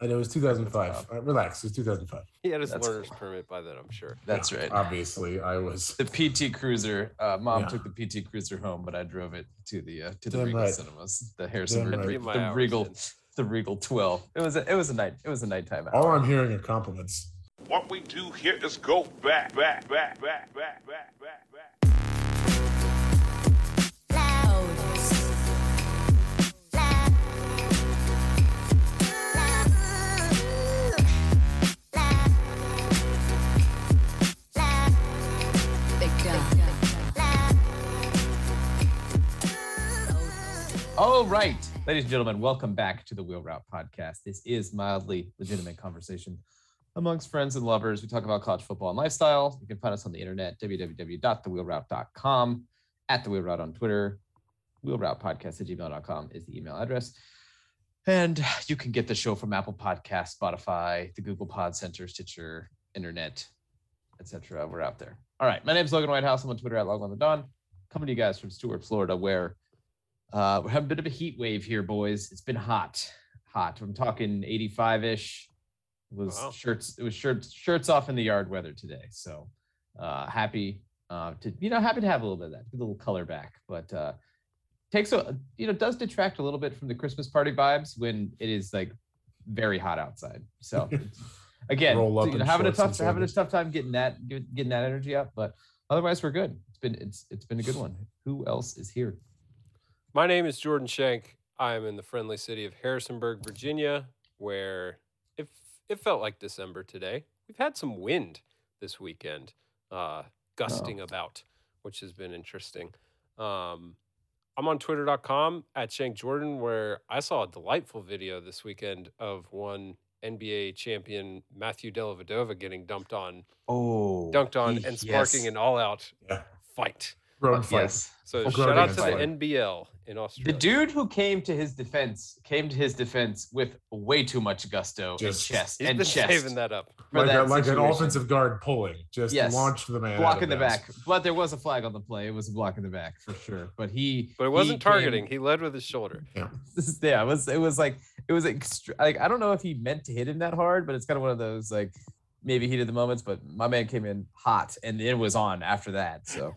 And it was 2005. Uh, relax, it was 2005. He had his That's learner's permit by then, I'm sure. That's Yeah, right. Obviously, I was. the PT Cruiser. Uh, Mom Yeah. took the PT Cruiser home, but I drove it to the uh, to the Regal right. Cinemas, the Harrison right. Re- Get my the Regal, in. the Regal Twelve. It was a, it was a night it was a nighttime All hour. I'm hearing are compliments. What we do here is go back, back, back, back, back, back, back, back. All right, ladies and gentlemen, welcome back to the Wheel Route Podcast. This is mildly legitimate conversation amongst friends and lovers. We talk about college football and lifestyle. You can find us on the internet, www.thewheelroute.com, at the Wheel Route on Twitter, wheelroutepodcast at gmail.com is the email address. And you can get the show from Apple Podcast, Spotify, the Google Pod Center, Stitcher, Internet, etc. We're out there. All right. My name is Logan Whitehouse. I'm on Twitter at Log on the Dawn. Coming to you guys from Stuart, Florida, where uh, we're having a bit of a heat wave here, boys. It's been hot, hot. I'm talking 85 ish. It was Wow. shirts. It was shirts shirts off in the yard weather today. So uh, happy uh, to you know happy to have a little bit of that, a little color back. But uh, takes a you know does detract a little bit from the Christmas party vibes when it is like very hot outside. So again, you know, having a tough having a tough time getting that getting that energy up, but otherwise we're good. It's been it's it's been a good one. Who else is here? My name is Jordan Shank. I'm in the friendly city of Harrisonburg, Virginia, where it, it felt like December today. We've had some wind this weekend, uh, gusting about, which has been interesting. Um, I'm on twitter.com at Shank Jordan, where I saw a delightful video this weekend of one NBA champion, Matthew Dellavedova, getting dumped on, Oh, dunked on, and sparking yes. an all out Yeah. fight. Grown uh, fight. Yes. So Full shout out to the. NBL in Australia. The dude who came to his defense came to his defense with way too much gusto Just- and chest He's and been chest saving that up. for Like, a, like an offensive guard pulling, just Yes. launched the man. block in the back. But there was a flag on the play. It was a block in the back for sure. But he But it wasn't came- targeting. He led with his shoulder. This is- yeah, it was it was like it was extra, like I don't know if he meant to hit him that hard, but it's kind of one of those like maybe heated the moments. But my man came in hot, and it was on after that. So,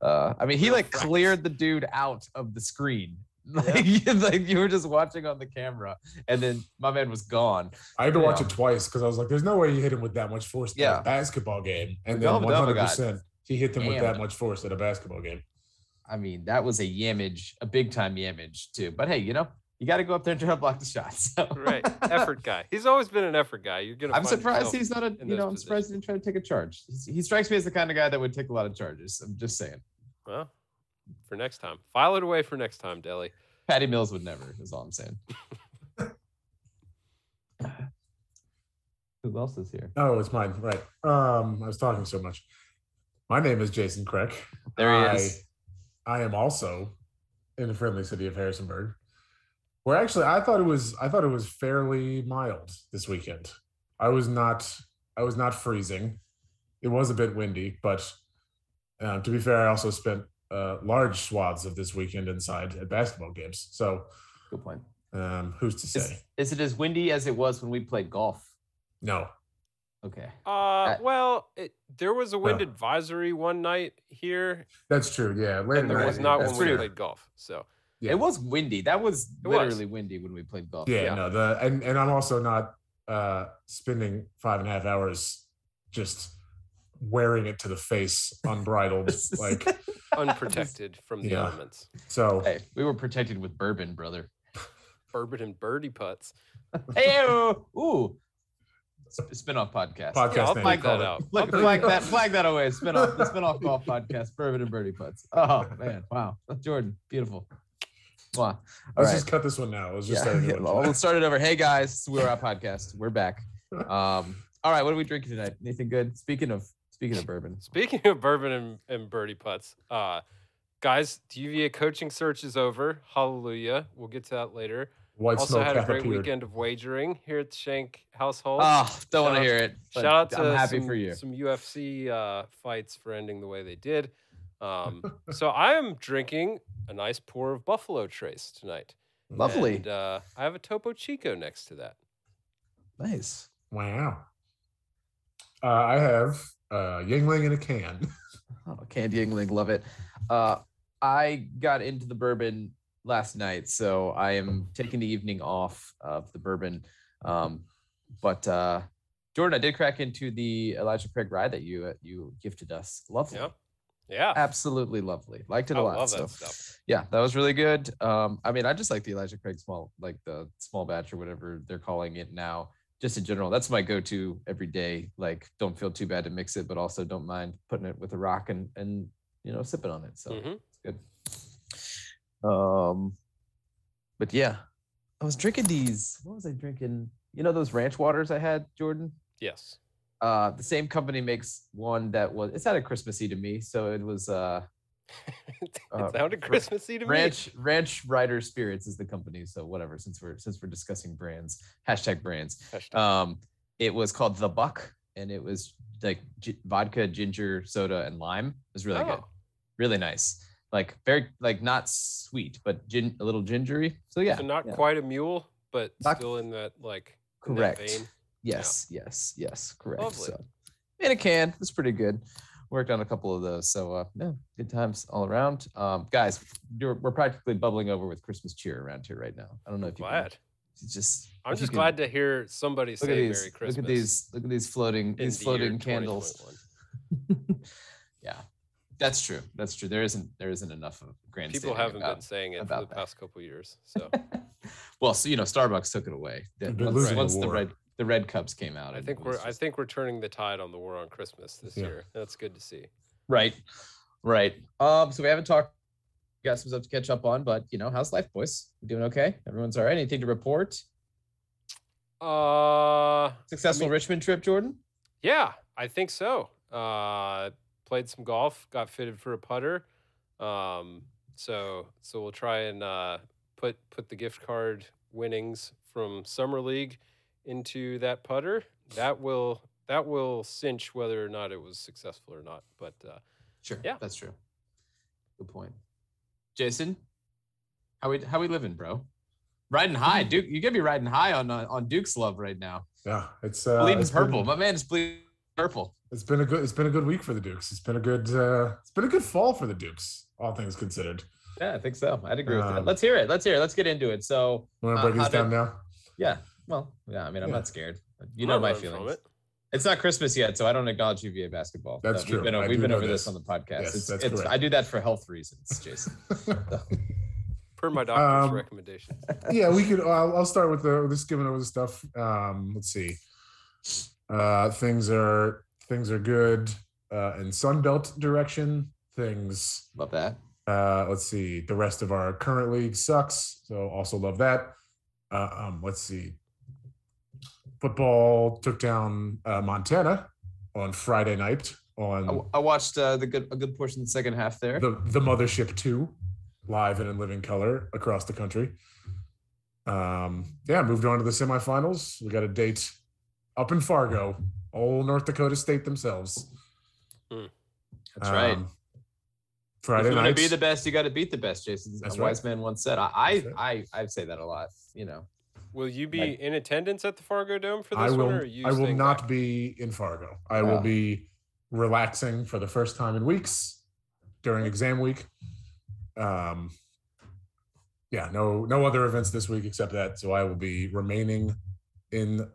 uh, I mean, he like cleared the dude out of the screen. Like, like you were just watching on the camera, and then my man was gone. I had to watch Yeah. it twice because I was like, "There's no way you hit him with that much force in Yeah. a basketball game." And then 100 got percent he hit them with that much force at a basketball game. I mean, that was a yamage, a big time yamage too. But hey, you know, you got to go up there and try to block the shots. So. Right. effort guy. He's always been an effort guy. You're gonna I'm surprised he's not a. You know, I'm surprised he didn't try to take a charge. He's, he strikes me as the kind of guy that would take a lot of charges. I'm just saying. well, for next time. File it away for next time, Deli. Patty Mills would never. Is all I'm saying. Who else is here? Oh, it's mine. Right. Um, I was talking so much. My name is Jason Crick. There he I, is. I am also in the friendly city of Harrisonburg. Where actually I thought it was I thought it was fairly mild this weekend. I was not I was not freezing. It was a bit windy, but uh, to be fair, I also spent uh, large swaths of this weekend inside at basketball games. So Good point. um, who's to Is, say? is it as windy as it was when we played golf? No. Okay. Uh, well, it, there was a wind Huh. advisory one night here, That's true. Yeah, late and there night, was not that's when we true. played golf. So Yeah. It was windy. That was It was. literally windy when we played golf. Yeah, Yeah. no, the and and I'm also not uh spending five and a half hours just wearing it to the face unbridled. like unprotected from the Yeah. elements. so Hey, we were protected with bourbon, brother. Bourbon and birdie putts. Hey, ooh, Sp- spin-off podcast. podcast Yeah, I'll name. flag that out. Flag, flag that, flag that away. Spin off the spin off golf podcast, Bourbon and Birdie Putts. Oh man, wow, Jordan, beautiful. Wow. Let's right. just cut this one now. Let's just Yeah, start a new yeah, well, let's start it over. Hey guys, we're our podcast. We're back. Um, all right, what are we drinking tonight? Anything good? Speaking of speaking of bourbon, Speaking of bourbon and, and birdie putts, uh, guys, UVA coaching search is over. Hallelujah. We'll get to that later. White also had a great appeared. weekend of wagering here at the Shank household. oh, don't want to hear it. Shout out to I'm happy some, for you. some UFC uh, fights for ending the way they did. Um, so I am drinking a nice pour of Buffalo Trace tonight. Lovely. And, uh, I have a Topo Chico next to that. Nice. Wow. Uh, I have uh, Yuengling in a can. Oh, candy Yuengling, love it. Uh, I got into the bourbon last night, so I am taking the evening off of the bourbon. Um, but uh, Jordan, I did crack into the Elijah Craig ride that you uh, you gifted us. Lovely, Yeah. Yeah. absolutely lovely. Liked it I a lot. love so that stuff. yeah, that was really good. Um, I mean, I just like the Elijah Craig small, like the small batch or whatever they're calling it now. Just in general, that's my go-to every day. Like, don't feel too bad to mix it, but also don't mind putting it with a rock and and you know sipping on it. So Mhm. it's good. Um, but yeah, I was drinking these. What was I drinking? You know those ranch waters I had, Jordan. Yes. Uh, the same company makes one that was it sounded Christmassy to me, so it was. Uh, it Uh, sounded r- Christmassy to me. Ranch Ranch Rider Spirits is the company. So whatever. Since we're since we're discussing brands, hashtag brands. Hashtag. Um, it was called the Buck, and it was like gi- vodka, ginger, soda, and lime. It was really good, Oh. really nice. Like very like not sweet, but gin a little gingery. So yeah, so not yeah. quite a mule, but Not- still in that like in that correct. vein. Yes, yes, yes, correct. Lovely. So in a can, it's pretty good. Worked on a couple of those, so uh, yeah, good times all around. Um, guys, you're, we're practically bubbling over with Christmas cheer around here right now. I don't know if you can- Glad. it's just I'm just can- glad to hear somebody look say at these Merry Christmas. look at these look at these floating in these the floating candles yeah that's true that's true there isn't there isn't enough of grand People haven't been saying it for the that. past couple years. So well so you know starbucks took it away The- once, losing the once the war. red the red cups came out I think we're I think we're turning the tide on the war on Christmas this Yeah. year. That's good to see. right right um so we haven't talked got some stuff to catch up on but you know how's life boys you doing okay everyone's all right anything to report Uh successful mean- richmond trip jordan Yeah, I think so. Uh, played some golf, got fitted for a putter. Um, so so we'll try and uh, put put the gift card winnings from summer league into that putter. That will that will cinch whether or not it was successful or not. But uh, sure Yeah. that's true good point jason how we how we living bro riding high duke you gotta be riding high on uh, on duke's love right now Yeah, it's uh, bleeding it's purple. Been, My man is bleeding purple. it's been a good. It's been a good week for the Dukes. It's been a good. Uh, it's been a good fall for the Dukes, all things considered. Yeah, I think so. I'd agree with that. Um, Let's hear it. Let's hear it. Let's get into it. So, Want Uh, to break how this down did- now? yeah. Well, yeah. I mean, I'm Yeah. not scared. You I'm know my running feelings. it. It's not Christmas yet, so I don't acknowledge UVA basketball. That's true. We've been, I we've been over this. this. on the podcast. Yes, it's, that's it's, I do that for health reasons, Jason. Per my doctor's Um, recommendation. yeah, we could. I'll, I'll start with the just giving over the stuff. Um, let's see. Uh, things are things are good uh, in Sunbelt direction. Things. Love that. Uh, let's see. The rest of our current league sucks, so also love that. Uh, um, let's see. Football took down uh, Montana on Friday night on I, I watched uh, the good a good portion of the second half there. the the mothership 2 live and in living color across the country um yeah moved on to the semifinals we got a date up in fargo old north dakota state themselves That's right. Um, If friday you want to be the best, you got to beat the best, Jason. That's a right. wise man once said. I I, That's I I say that a lot. You know. Will you be like- in attendance at the Fargo Dome for this i will one, or you i will not back? be in fargo i will Oh. be relaxing for the first time in weeks during exam week um yeah no no other events this week except that so i will be remaining in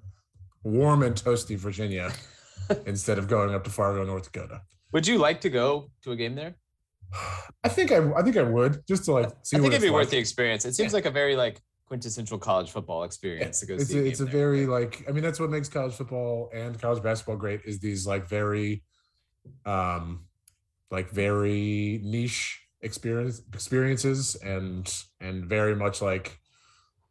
warm and toasty virginia instead of going up to fargo north dakota Would you like to go to a game there? i think i i think i would just to like see I what think it'd it's be worth the experience. It seems Yeah. like a very like quintessential college football experience to go it's see. a, it's a there. very like i mean that's what makes college football and college basketball great is these like very um like very niche experience experiences and and very much like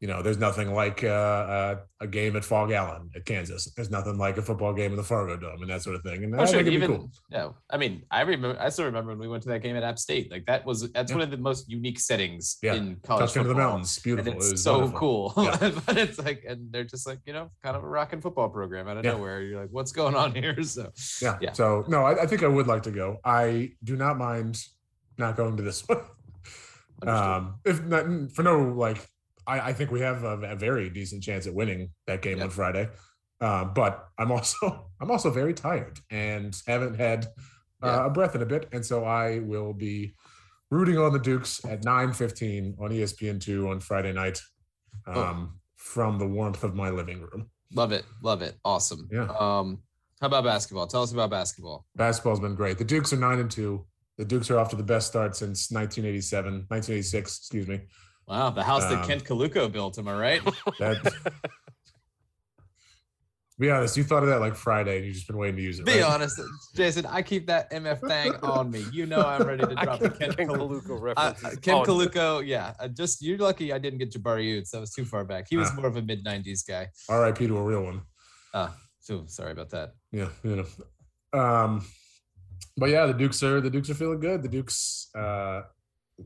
you know there's nothing like uh, uh, a game at Phog Allen at Kansas there's nothing like a football game in the Fargo Dome and that sort of thing and Oh, I sure. think it'd be Even cool. no, I mean, I remember. I still remember when we went to that game at App State. Like that was that's Yeah. one of the most unique settings Yeah. in college touchdown to the mountains And beautiful It it's was so wonderful. cool, Yeah. but it's like, and they're just like, you know, kind of a rocking football program out of nowhere. You're like, what's going on here? So, yeah. Yeah. so no I, I think I would like to go I do not mind not going to this one understood. Um, if not for no like, I, I think we have a, a very decent chance at winning that game Yeah. on Friday. Uh, but I'm also I'm also very tired and haven't had uh, Yeah. a breath in a bit, and so I will be rooting on the Dukes at 9:15 on E ESPN2 on Friday night um, Oh. from the warmth of my living room. Love it. Love it. Awesome. Yeah. Um, how about basketball? Tell us about basketball. Basketball's been great. The Dukes are nine and two. The Dukes are off to the best start since 1987, 1986, excuse me. Wow, the house that Um, Kent Kaluko built. Am I right? That, to be honest, you thought of that like Friday and you've just been waiting to use it. Be right? honest, Jason. I keep that MF thing on me. You know I'm ready to drop the Kent Ken Kaluko. Kaluko Uh. Ken on- Kaluko, yeah. Uh, just you're lucky I didn't get Jabari Utes. That was too far back. He was Ah. more of a mid '90s guy. RIP to a real one. Ah, so sorry about that. Yeah, you know. Um, but yeah, the Dukes are the Dukes are feeling good. The Dukes uh,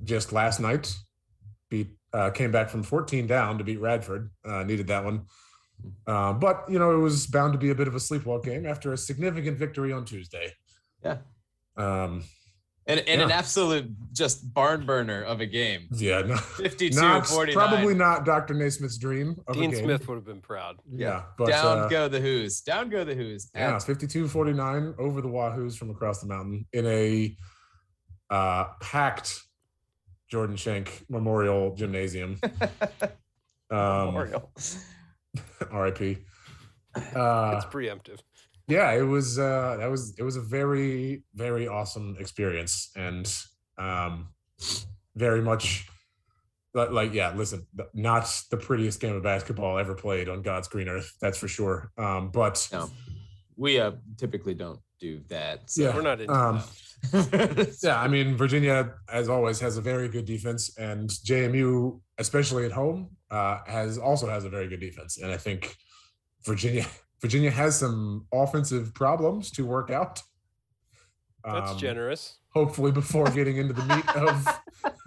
just last night beat uh, came back from 14 down to beat Radford. Uh, needed that one, uh, but you know it was bound to be a bit of a sleepwalk game after a significant victory on Tuesday. Yeah. Um, And, and an absolute just barn burner of a game. yeah, no, 52 not 49. probably not Dr. Naismith's dream. Of Dean a game. Smith would have been proud. Yeah, but Down uh, go the Hoos. Down go the Hoos. Yeah, At- 52 49 over the Wahoos from across the mountain in a uh, packed Jordan Shank Memorial Gymnasium. Um, Memorial. RIP. Uh, it's preemptive. yeah, it was uh, that was it was a very very awesome experience and um, very much like, like yeah. Listen, not the prettiest game of basketball ever played on God's green earth, that's for sure. Um, but No. We uh, typically don't do that. so- Yeah. We're not into um, that. Yeah, I mean, Virginia, as always, has a very good defense, and JMU, especially at home, uh, has also has a very good defense. And I think Virginia, Virginia has some offensive problems to work out. That's Um, generous. Hopefully, before getting into the meat of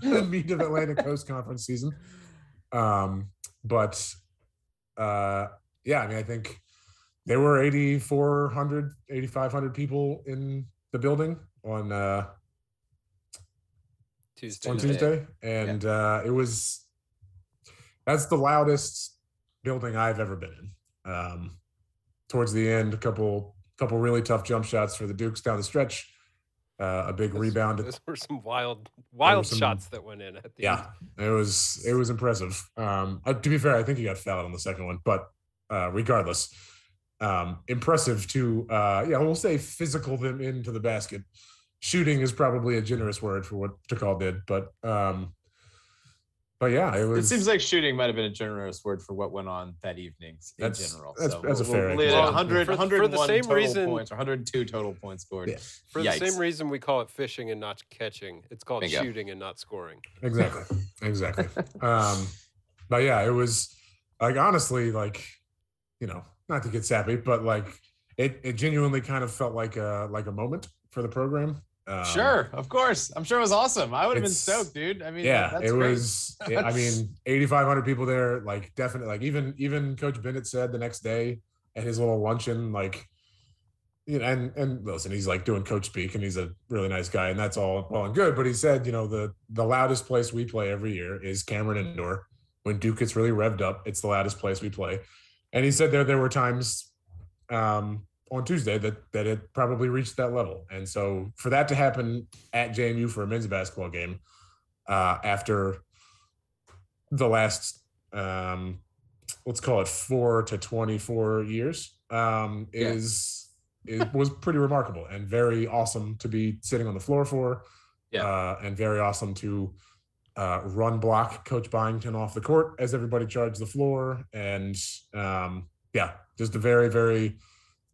the meat of Atlantic Coast Conference season. Um, but uh, yeah, I mean, I think there were 8,400, 8,500 people in the building on uh, Tuesday. on. Tuesday, and uh, it was that's the loudest building I've ever been in. Um, towards the end, a couple couple really tough jump shots for the Dukes down the stretch. Uh, a big Those- rebound. Those were some wild, wild some- shots that went in at the end. Yeah, it was it was impressive. Um, uh, to be fair, I think he got fouled on the second one, but uh, regardless, um, impressive to uh, yeah, we'll say physical them into the basket. Shooting is probably a generous word for what Takal did, but um, but yeah, it was, It seems like shooting might have been a generous word for what went on that evening in That's- general. that's- so that's a we'll, fair we'll leave it 100, For- for the same total reason- points, 102 total points scored. Yeah. For the same reason we call it fishing and not catching. It's called Bingo. shooting and not scoring. exactly exactly um but yeah it was like honestly like you know not to get sappy but like it it genuinely kind of felt like a like a moment for the program um, sure, of course. I'm sure it was awesome. I would have been stoked, dude. I mean, yeah that's it great. was i mean 8500 people there like definitely like even even coach bennett said the next day at his little luncheon like you know and and listen he's like doing coach speak and he's a really nice guy and that's all well and good but he said you know the the loudest place we play every year is cameron indoor when duke gets really revved up it's the loudest place we play and he said there there were times um on Tuesday that that it probably reached that level. And so for that to happen at JMU for a men's basketball game uh, after the last um, let's call it four to 24 years um, Yeah. is it was pretty remarkable and very awesome to be sitting on the floor for Yeah. uh, and very awesome to uh, run block coach byington off the court as everybody charged the floor and um, yeah just a very very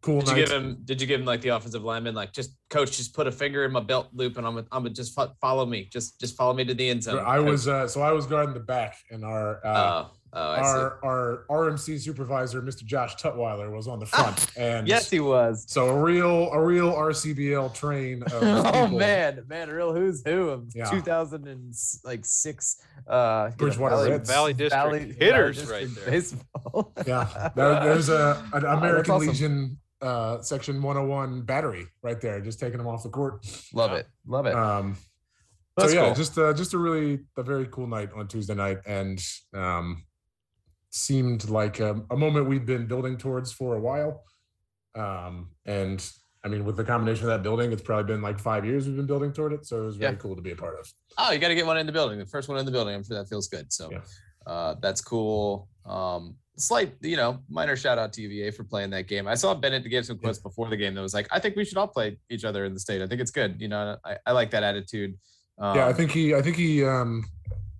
cool Did you give him? Did you give him like the offensive lineman? Like, just coach, just put a finger in my belt loop, and I'm, gonna- I'm gonna just fo- follow me. Just, just follow me to the end zone. I was uh, so I was guarding the back, and our uh, Oh, oh, I see. our our RMC supervisor, Mr. Josh Tutwiler, was on the front, and Yes, he was. so a real a real RCBL train. Of oh people. man, man, a real who's who of Yeah. 2006 uh you know, Bridgewater Valley, Reds. Valley District Valley- hitters Valley right District there. baseball. Yeah, there- there's a an American awesome. Legion uh, section 101 battery right there, just taking them off the court. love it, love it. Um, so That's yeah, cool. just uh, just a really a very cool night on Tuesday night, and um, seemed like a, a moment we'd been building towards for a while. Um, and I mean, with the combination of that building, it's probably been like five years we've been building toward it. So it was really Yeah. cool to be a part of. Oh, you got to get one in the building. The first one in the building. I'm sure that feels good. So Yeah. uh, that's cool. Um, slight, you know, minor shout out to UVA for playing that game. I saw Bennett give some quotes before the game that was like, I think we should all play each other in the state. I think it's good. You know, I, I like that attitude. Um, yeah, I think he, I think he, um,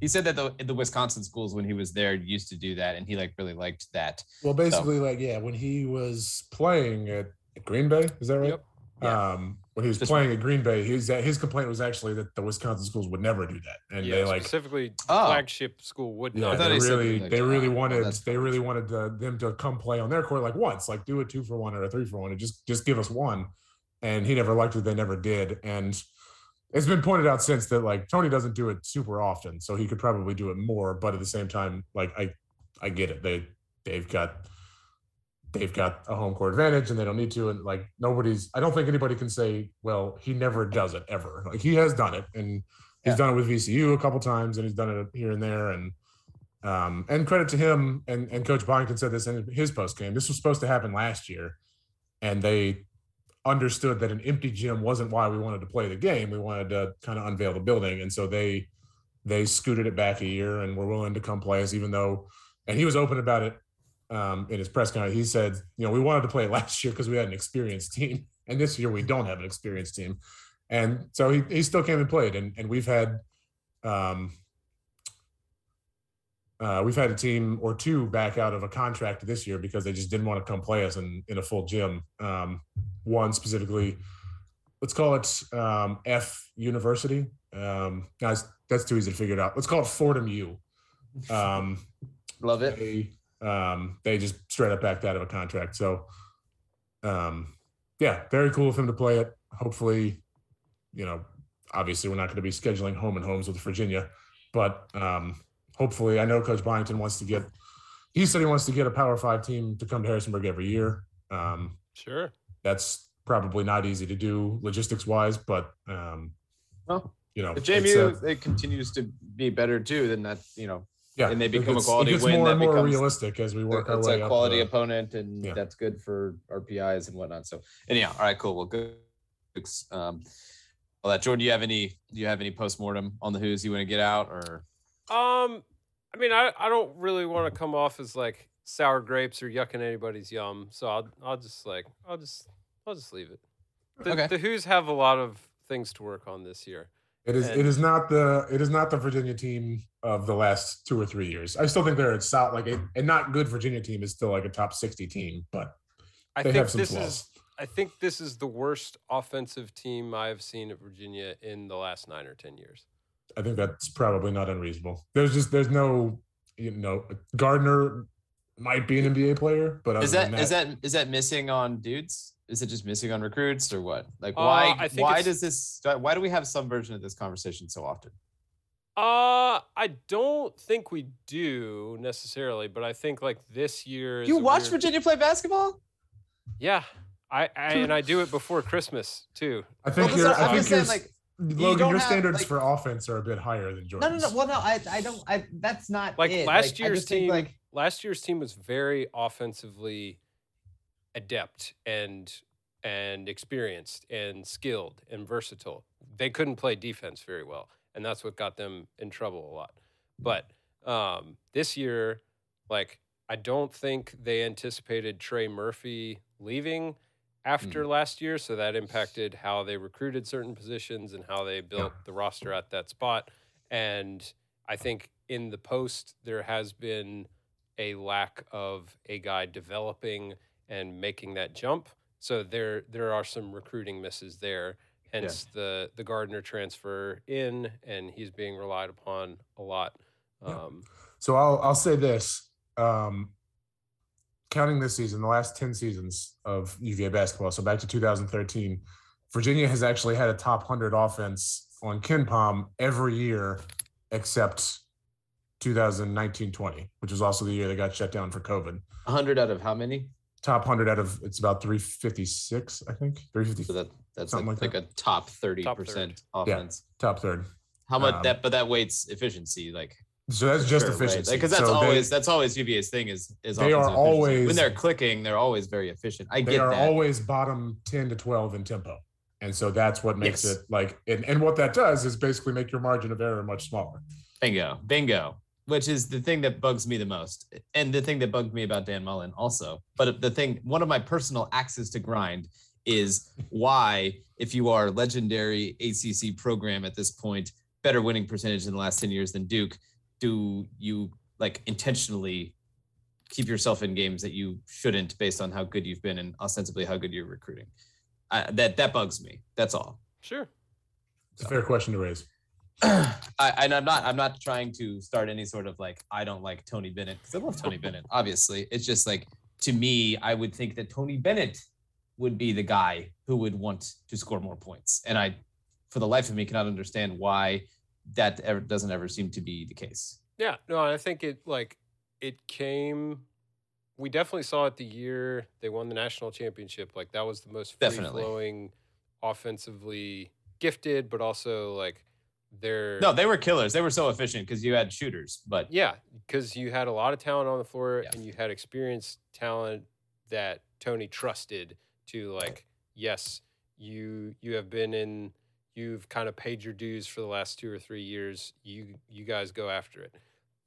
he said that the the Wisconsin schools when he was there used to do that, and he like really liked that. well, basically, like, yeah, when he was playing at, at Green Bay, is that right? Yep. Yeah. Um, when he was Just- playing at Green Bay, his his complaint was actually that the Wisconsin schools would never do that, and yeah, they like specifically Oh. flagship school would yeah, not. thought they he said really, like, they really well, wanted, that's they really wanted uh, them to come play on their court like once, like do a two for one or a three for one, and just just give us one. And he never liked it; they never did. And it's been pointed out since that like Tony doesn't do it super often, so he could probably do it more. But at the same time, like I, I get it. They they've got they've got a home court advantage, and they don't need to. And like nobody's, I don't think anybody can say, well, he never does it ever. Like he has done it, and he's Yeah. done it with VCU a couple times, and he's done it here and there, and um, and credit to him and, and Coach Byington said this in his post game. This was supposed to happen last year, and they understood that an empty gym wasn't why we wanted to play the game. We wanted to kind of unveil the building, and so they they scooted it back a year and were willing to come play us, even though. And he was open about it um, in his press conference. He said, "You know, we wanted to play last year because we had an experienced team, and this year we don't have an experienced team." And so he, he still came and played, and and we've had. Um, uh, we've had a team or two back out of a contract this year because they just didn't want to come play us in, in a full gym. Um, one specifically, let's call it um, F University. Um, guys, that's too easy to figure it out. Let's call it Fordham U. Um, Love it. they um, they just straight up backed out of a contract. So, um, yeah, very cool of him to play it. Hopefully, you know, obviously we're not going to be scheduling home and homes with Virginia, but um, hopefully, I know Coach Byington wants to get. He said he wants to get a Power Five team to come to Harrisonburg every year. Um, Sure. that's probably not easy to do logistics wise, but um, Well, you know, if it's, uh, JMU it continues to be better too, then that you know yeah, and they become a quality it gets win, more that and more becomes- realistic as we work our way up. it's a quality the- opponent, and Yeah. that's good for RPIs and whatnot. So anyhow, all right, cool. Well, good. Um, well, that Jordan, do you have any? Do you have any postmortem on the Hoos you want to get out or? Um, I mean, I, I don't really want to come off as like sour grapes or yucking anybody's yum, so I'll I'll just like I'll just I'll just leave it. The, Okay. the Hoos have a lot of things to work on this year. It is. It And- is not the. It is not the Virginia team of the last two or three years. I still think they're a solid, like a, a not good Virginia team is still like a top sixty team, but I think have some this flaws. is I think this is the worst offensive team I've seen at Virginia in the last nine or ten years. I think that's probably not unreasonable. There's just there's no, you know, Gardner might be an NBA player, but Is that than is that is that missing on dudes? Is it just missing on recruits or what? Like Uh, why I think why does this why do we have some version of this conversation so often? Uh, I don't think we do necessarily, but I think like this year. Is You a watch weird- Virginia play basketball? Yeah, I, I and I do it before Christmas too. I think Well, you're. I I'm think just you're, saying, like Logan, don't your have, standards like- for offense are a bit higher than Jordan's. no, no, Jordan's. no. Well, no, I, I don't. I that's not Like it. last I year's just think, team, like last year's team was very offensively adept and and experienced and skilled and versatile. They couldn't play defense very well, and that's what got them in trouble a lot. But um, this year, like I don't think they anticipated Trey Murphy leaving after last year, so that impacted how they recruited certain positions and how they built the roster at that spot. And I think in the post there has been a lack of a guy developing and making that jump. So there there are some recruiting misses there. Hence the the Gardner transfer in, and he's being relied upon a lot. Yeah. Um, So I'll I'll say this. Um, counting this season, the last 10 seasons of UVA basketball, so back to 2013, Virginia has actually had a top 100 offense on KenPom every year except 2019-20, which was also the year they got shut down for COVID. 100 out of how many? Top 100 out of it's about 356, I think. 350 So that that's Something like, like like, a top 30 Top percent Yeah. offense. top third. How much Um, that but that weights efficiency like So that's just Sure, efficiency. Because that's So they- always that's always UVA's thing is is They are offensive efficiency. when they're clicking, they're always very efficient. I they get are that. always bottom 10 to 12 in tempo. And so that's what makes Yes. it like and, and what that does is basically make your margin of error much smaller. Bingo, bingo. Which is the thing that bugs me the most, and the thing that bugged me about Dan Mullen also. But the thing, one of my personal axes to grind is why, if you are legendary ACC program at this point, better winning percentage in the last ten years than Duke, do you like intentionally keep yourself in games that you shouldn't, based on how good you've been and ostensibly how good you're recruiting? Uh, that that bugs me. That's all. Sure. It's a fair question to raise. I, and I'm not I'm not trying to start any sort of like I don't like Tony Bennett because I love Tony Bennett. Obviously, it's just like to me, I would think that Tony Bennett would be the guy who would want to score more points, and I, for the life of me, cannot understand why that ever doesn't ever seem to be the case. Yeah, no, I think it like it came. We definitely saw it the year they won the national championship. Like that was the most free flowing, offensively gifted, but also like they're No, they were killers. They were so efficient because you had shooters, but yeah, because you had a lot of talent on the floor Yeah. and you had experienced talent that Tony trusted to like, yes, you you have been in you've kind of paid your dues for the last two or three years. You you guys go after it.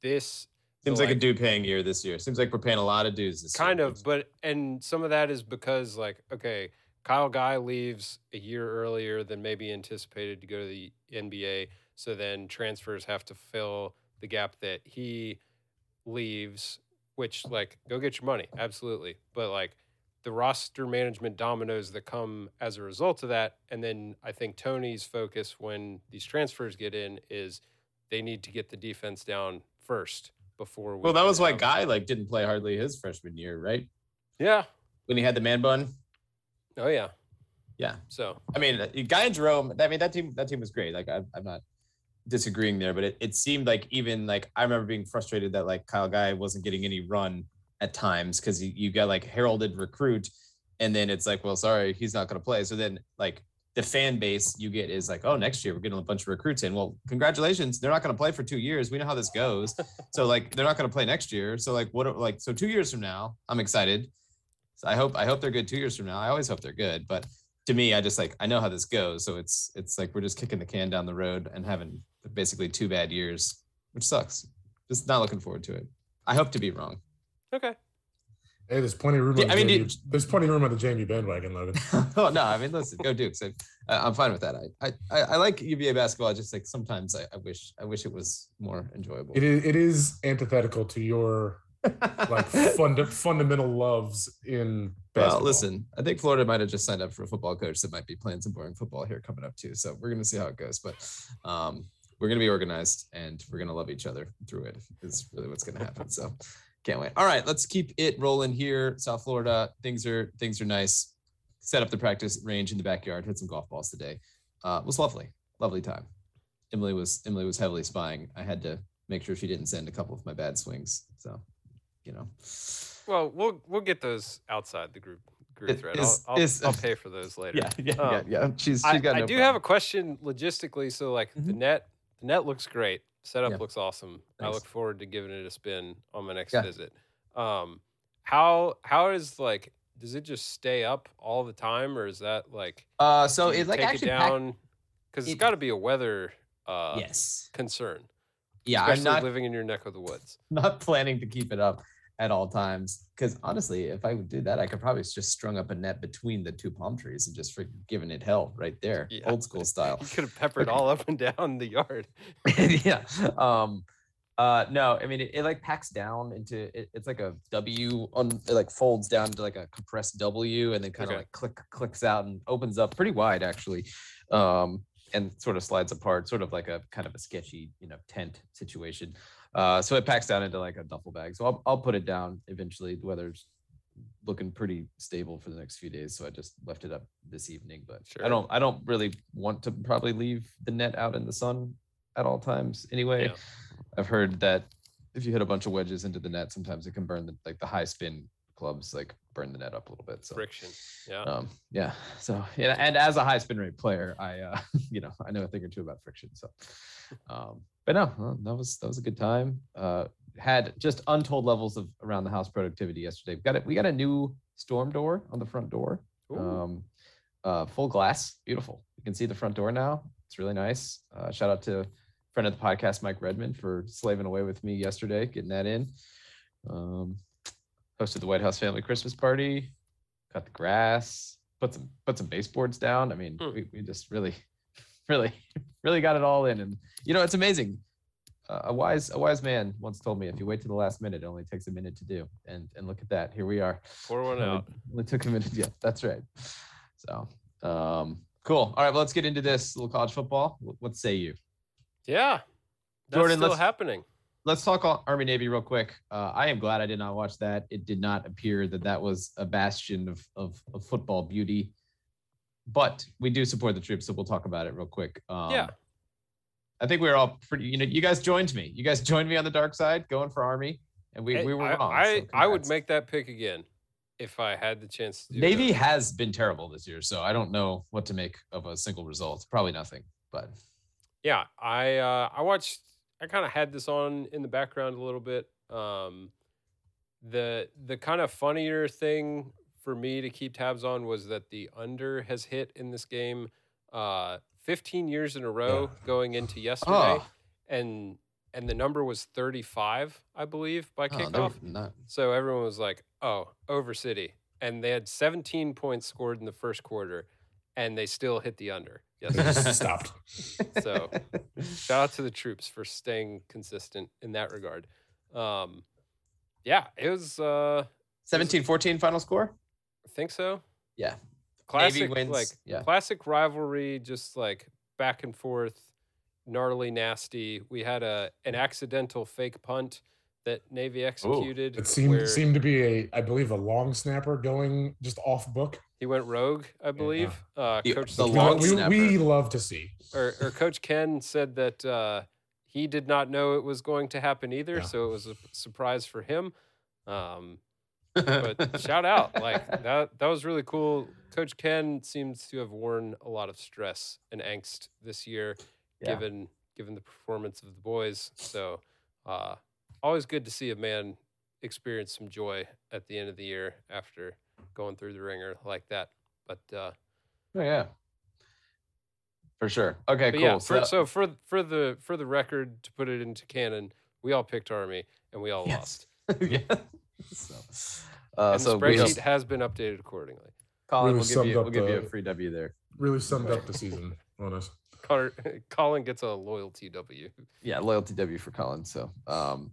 This seems the, like, a due paying year this year. Seems like we're paying a lot of dues this kind year. of but and some of that is because like okay kyle guy leaves a year earlier than maybe anticipated to go to the nba so then transfers have to fill the gap that he leaves which like go get your money absolutely but like the roster management dominoes that come as a result of that and then i think tony's focus when these transfers get in is they need to get the defense down first before we Well, that was why Guy like didn't play hardly his freshman year, right? yeah When he had the man bun. Oh yeah. Yeah. So I mean, uh, Guy and Jerome. I mean, that team. That team was great. Like, I, I'm not disagreeing there, but it, it seemed like even like I remember being frustrated that like Kyle Guy wasn't getting any run at times because you, you got like heralded recruit, and then it's like, well, sorry, he's not going to play. So then like the fan base you get is like, oh, next year we're getting a bunch of recruits in. Well, congratulations, they're not going to play for two years. We know how this goes. so like they're not going to play next year. So like what? Like so two years from now, I'm excited. So I hope I hope they're good two years from now. I always hope they're good, but to me, I just like I know how this goes. So it's it's like we're just kicking the can down the road and having basically two bad years, which sucks. Just not looking forward to it. I hope to be wrong. okay. Hey, there's plenty of room. Yeah, on I mean, Jamie, did- there's plenty of room on the Jamie bandwagon, Logan. oh no, I mean listen, go Dukes. I, I- I'm fine with that. I, I I like UVA basketball. I just like sometimes I, I wish I wish it was more enjoyable. It is, it is antithetical to your like funda- fundamental loves in basketball. Well, listen, I think Florida might have just signed up for a football coach that might be playing some boring football here coming up too. So we're gonna see how it goes. But um, we're gonna be organized and we're gonna love each other through it. Is really what's gonna happen. So can't wait. All right, let's keep it rolling here. South Florida, things are things are nice. Set up the practice range in the backyard. Hit some golf balls today. Uh, it was lovely, lovely time. Emily was Emily was heavily spying. I had to make sure she didn't send a couple of my bad swings. So, you know. Well, we'll we'll get those outside the group group thread. is- I'll, I'll, is- I'll pay for those later. Yeah, yeah, Um, yeah, yeah. She's she's I, got I no do problem. have a question logistically. So like the Mhm. net the net looks great. Setup Yeah. looks awesome. I look forward to giving it a spin on my next Yeah. visit. Um, how how is like does it just stay up all the time or is that like Uh, so it like actually it down because it- it's got to be a weather uh, yes, concern, yeah. I'm especially not living in your neck of the woods. not planning to keep it up at all times because honestly, if I would do that, I could probably just strung up a net between the two palm trees and just freaking giving it hell right there, Yeah. old school style. You could have peppered all up and down the yard. yeah. Um. Uh. No. I mean, it, it like packs down into it, it's like a W on it like folds down to like a compressed W and then kind of Okay. like click clicks out and opens up pretty wide actually. Um. And sort of slides apart, sort of like a kind of a sketchy, you know, tent situation. Uh, so it packs down into like a duffel bag. So I'll, I'll put it down eventually. The weather's looking pretty stable for the next few days. So I just left it up this evening, but I don't, I don't really want to probably leave the net out in the sun at all times anyway. Yeah. I've heard that if you hit a bunch of wedges into the net, sometimes it can burn the, like the high spin clubs like burn the net up a little bit. So Friction. Yeah. um, yeah. So yeah, and as a high spin rate player, I uh, you know I know a thing or two about friction. So, um, but no, that was that was a good time. Uh, had just untold levels of around the house productivity yesterday. We got it. We got a new storm door on the front door. Ooh. Um, uh, full glass, beautiful. You can see the front door now. It's really nice. Uh, shout out to friend of the podcast, Mike Redmond, for slaving away with me yesterday, getting that in. Um, hosted the Whitehouse family Christmas party, cut the grass, put some put some baseboards down. I mean, Hmm. we, we just really, really, really got it all in. And you know, it's amazing. Uh, a wise a wise man once told me, if you wait to the last minute, it only takes a minute to do. And and look at that, here we are. Pour one Only- out. Only took a minute. Yeah, that's right. So, um, cool. All right, well, let's get into this little college football. Wh- What say you? Yeah. That's Jordan, still happening. Let's talk Army Navy real quick. Uh, I am glad I did not watch that. It did not appear that that was a bastion of, of, of football beauty. But we do support the troops, so we'll talk about it real quick. Um, Yeah. I think we were all pretty. You know, you guys joined me. You guys joined me on the dark side, going for Army, and we, Hey, we were I, wrong. I, so I would make that pick again if I had the chance to do Navy that. has been terrible this year, so I don't know what to make of a single result. Probably nothing, but Yeah, I uh, I watched. I kind of had this on in the background a little bit. Um, the the kind of funnier thing for me to keep tabs on was that the under has hit in this game, uh, 15 years in a row going into yesterday, Oh. and and the number was 35, I believe, by oh, kickoff. no, So everyone was like, "Oh, over City," and they had 17 points scored in the first quarter, and they still hit the under. Yeah, they Yes. just stopped. So shout out to the troops for staying consistent in that regard. Um, yeah, it was. Uh, 17 14 final score? I think so. Yeah. Classic, wins, like yeah. classic rivalry, just like back and forth, gnarly, nasty. We had a an accidental fake punt that Navy executed. It seemed where seemed to be a, I believe, a long snapper going just off book. He went rogue, I believe. Uh, The- Coach the We- long we, snapper. we love to see. or, or Coach Ken said that uh, he did not know it was going to happen either, Yeah. so it was a surprise for him. Um, but shout out, like that that was really cool. Coach Ken seems to have worn a lot of stress and angst this year, Yeah. given given the performance of the boys. So, uh, always good to see a man experience some joy at the end of the year after going through the ringer like that. But uh, Oh, yeah. For sure. Okay, cool. yeah, so, for, that- so for for the for the record, to put it into canon, we all picked Army and we all Yes. lost. yeah. So, uh, and so the spreadsheet hope, has been updated accordingly. Colin, Really we'll give summed you up we'll give you a the- free W there. Really summed up the season on us. Colin, Colin gets a loyalty W. yeah, loyalty W for Colin. So, um,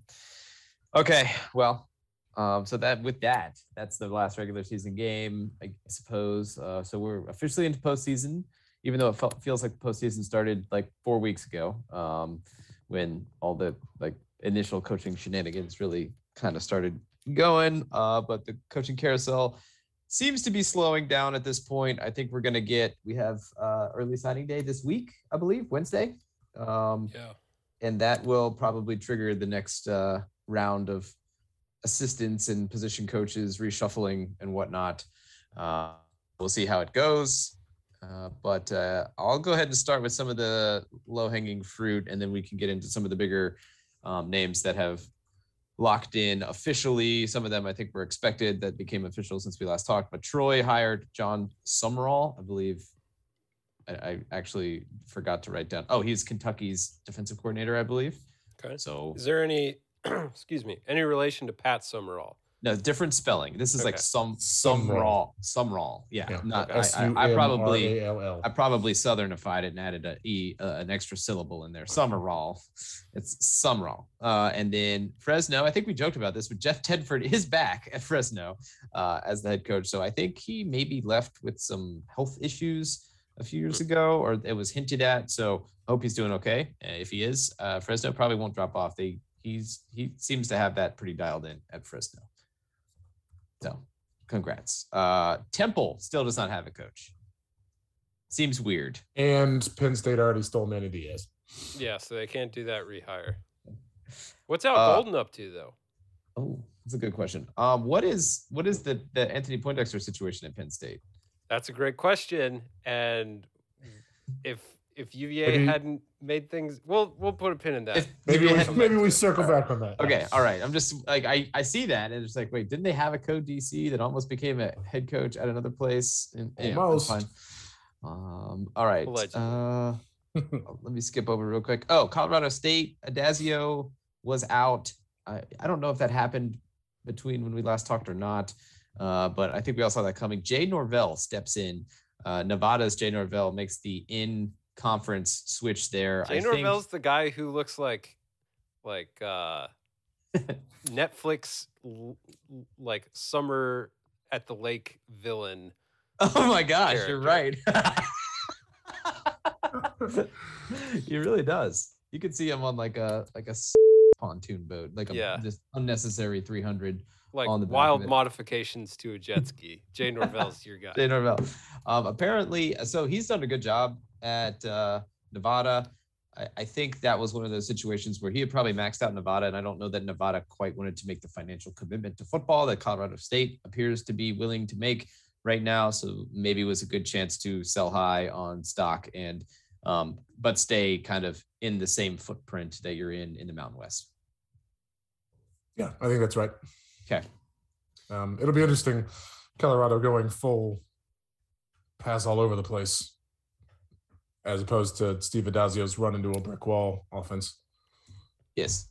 okay, well, um, so that with that, that's the last regular season game, I suppose. Uh, so we're officially into postseason, even though it felt, feels like the postseason started like four weeks ago, um, when all the like initial coaching shenanigans really kind of started going. Uh, but the coaching carousel seems to be slowing down at this point. I think we're gonna get we have uh, early signing day this week, I believe, Wednesday. Um, Yeah. and that will probably trigger the next uh, round of assistants and position coaches reshuffling and whatnot. Uh, we'll see how it goes. Uh, but uh, I'll go ahead and start with some of the low hanging fruit, and then we can get into some of the bigger um, names that have locked in officially. Some of them I think were expected that became official since we last talked. But Troy hired John Summerall, I believe. I, I actually forgot to write down. Oh, he's Kentucky's defensive coordinator, I believe. Okay. So Is there any, excuse me, any relation to Pat Summerall? no, different spelling. This is like Okay. some Summerall. Summerall. Summerall. Yeah, Yeah. not. Okay. I, I, I probably S-U-M-R-A-L-L. I probably southernified it and added a e uh, an extra syllable in there. Summerall. It's Summerall. Uh, and then Fresno. I think we joked about this, but Jeff Tedford is back at Fresno uh, as the head coach. So I think he maybe left with some health issues a few years ago, or it was hinted at. So hope he's doing okay. Uh, if he is, uh, Fresno probably won't drop off. They he's he seems to have that pretty dialed in at Fresno. So congrats. Uh, Temple still does not have a coach. Seems weird. And Penn State already stole Manny Diaz. Yeah, so they can't do that rehire. What's Al Uh, Golden up to though? Oh, That's a good question. Um, what is what is the the Anthony Poindexter situation at Penn State? That's a great question. And if if UVA Maybe- hadn't made things, we'll we'll put a pin in that. If- Maybe we, maybe we circle back on that. Okay, all right. I'm just like I, I see that and it's like, wait, didn't they have a co DC that almost became a head coach at another place? And, yeah, that's Almost. fine. Um, all right. Uh, let me skip over real quick. Oh, Colorado State, Addazio was out. I, I don't know if that happened between when we last talked or not, uh, but I think we all saw that coming. Jay Norvell steps in. Uh, Nevada's Jay Norvell makes the in conference switch there. Jay I think- Norvell's the guy who looks like like uh Netflix like summer at the lake villain. Oh my gosh, you're right. he really does. You could see him on like a like a pontoon boat, like a Yeah. just unnecessary 300. Like On the wild modifications to a jet ski. Jay Norvell's your guy. Jay Norvell. Um, apparently, so he's done a good job at uh, Nevada. I, I think that was one of those situations where he had probably maxed out Nevada, and I don't know that Nevada quite wanted to make the financial commitment to football that Colorado State appears to be willing to make right now. So maybe it was a good chance to sell high on stock and, um, but stay kind of in the same footprint that you're in in the Mountain West. Yeah, I think that's right. Okay. Um, it'll be interesting. Colorado going full pass all over the place, as opposed to Steve Addazio's run into a brick wall offense. Yes,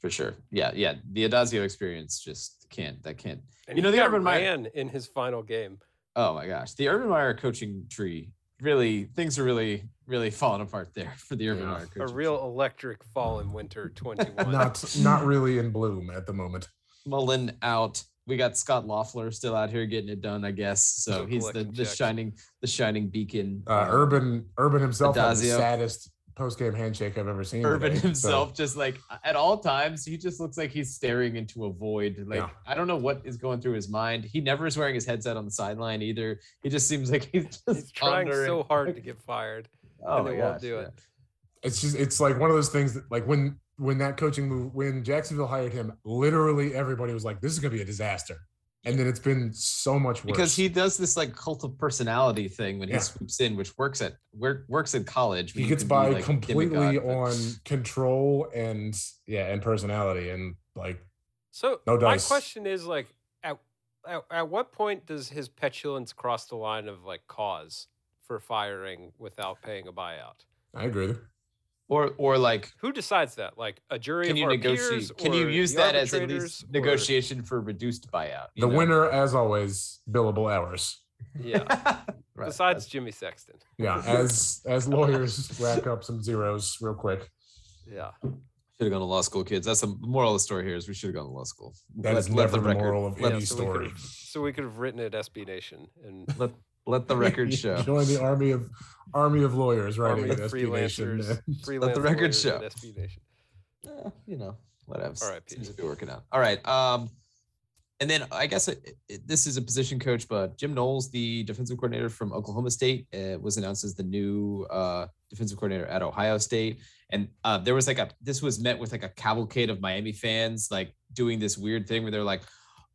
for sure. Yeah, yeah. The Adazio experience just can't. That can't. And You know, the Urban Meyer- in his final game. Oh my gosh, the Urban Meyer coaching tree really things are really really falling apart there for the Urban Yeah. Meyer A coaching. real electric fall in winter 21. Not not really in bloom at the moment. tree. Mullen out. We got Scott Loeffler still out here getting it done, I guess. So he's the, the checks. shining the shining beacon. Uh, Um, Urban Urban himself had the saddest post game handshake I've ever seen. Urban today, so- himself, just like at all times, he just looks like he's staring into a void. Like Yeah. I don't know what is going through his mind. He never is wearing his headset on the sideline either. He just seems like he's just He's trying so hard to get fired. Oh and my they won't do yeah. it. it's just it's like one of those things that like when when that coaching move when Jacksonville hired him, literally everybody was like, "This is gonna be a disaster," and then it's been so much worse because he does this like cult of personality thing when Yeah. he swoops in, which works at work, works in college. he gets can be, by like, completely demigod, but- on control and yeah and personality and like So No my dice. question is like, at, at at what point does his petulance cross the line of like cause for firing without paying a buyout? I agree. With you. or or like Who decides that? Like a jury can of you our negotiate? peers? Can you use that as at arbitrators, least or- negotiation for reduced buyout? The know? winner, as always, billable hours. Yeah. Right, Besides Jimmy Sexton. Yeah, as as lawyers rack up some zeros real quick. Yeah. should have gone to law school, kids. That's the moral of the story here is we should have gone to law school. That is never the moral of let, any so story. could've- So we could have written it SB Nation and let, let the record show. Join the army of army of lawyers writing Army at of SB Nation. freelancers, freelance record show. at SB Nation. Eh, you know, whatever. R.I.P. Seems to be working out. All right. Um, and then I guess it, it- this is a position coach, but Jim Knowles, the defensive coordinator from Oklahoma State, uh, was announced as the new uh, defensive coordinator at Ohio State. And uh, there was like a this was met with like a cavalcade of Miami fans, like doing this weird thing where they're like,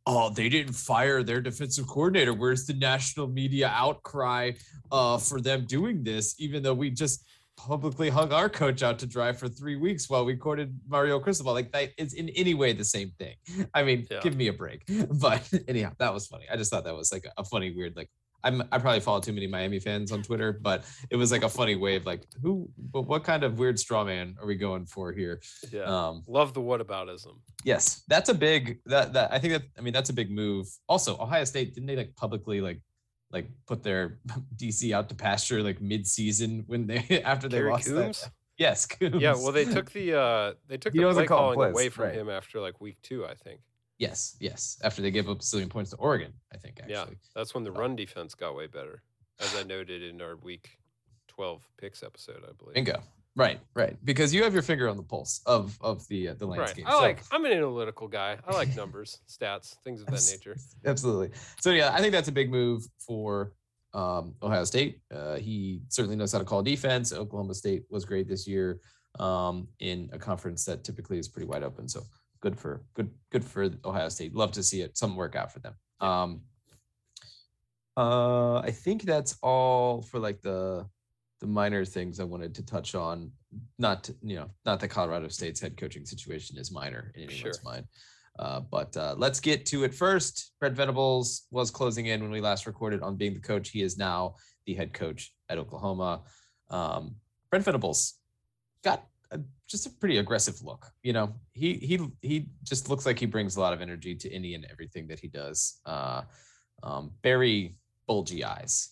"Oh, they didn't fire their defensive coordinator. Where's the national media outcry uh, for them doing this? Even though we just publicly hung our coach out to dry for three weeks while we courted Mario Cristobal. Like that is in any way the same thing. I mean, Yeah. give me a break. But anyhow, that was funny. I just thought that was like a funny, weird, like I'm I probably follow too many Miami fans on Twitter, but it was like a funny way of like who but what kind of weird straw man are we going for here? Yeah. Um Love the whataboutism. yes, that's a big that that I think that I mean that's a big move. Also, Ohio State didn't they like publicly like like put their DC out to pasture like mid-season when they after they Kerry lost Coombs? that. Yes, Coombs. Yeah, well, they took the uh they took He the play calling calling plays, away from right. him after like week two, I think. Yes, yes. After they gave up a zillion points to Oregon, I think actually. Yeah, that's when the run defense got way better, as I noted in our week twelve picks episode, I believe. Bingo. Right, right. Because you have your finger on the pulse of of the uh, the Right. landscape. I So- like. I'm an analytical guy. I like numbers, stats, things of that nature. Absolutely. So yeah, I think that's a big move for um, Ohio State. Uh, he certainly knows how to call defense. Oklahoma State was great this year um, in a conference that typically is pretty wide open. So good for good good for Ohio State. Love to see it some work out for them. Um, uh, I think that's all for like the the minor things I wanted to touch on. Not to, you know, not that Colorado State's head coaching situation is minor in anyone's Sure. mind. Uh, but uh, let's get to it first. Brent Venables was closing in when we last recorded on being the coach. He is now the head coach at Oklahoma. Um, Brent Venables got a, just a pretty aggressive look. You know, he he he just looks like he brings a lot of energy to any and everything that he does. Uh, um, very bulgy eyes.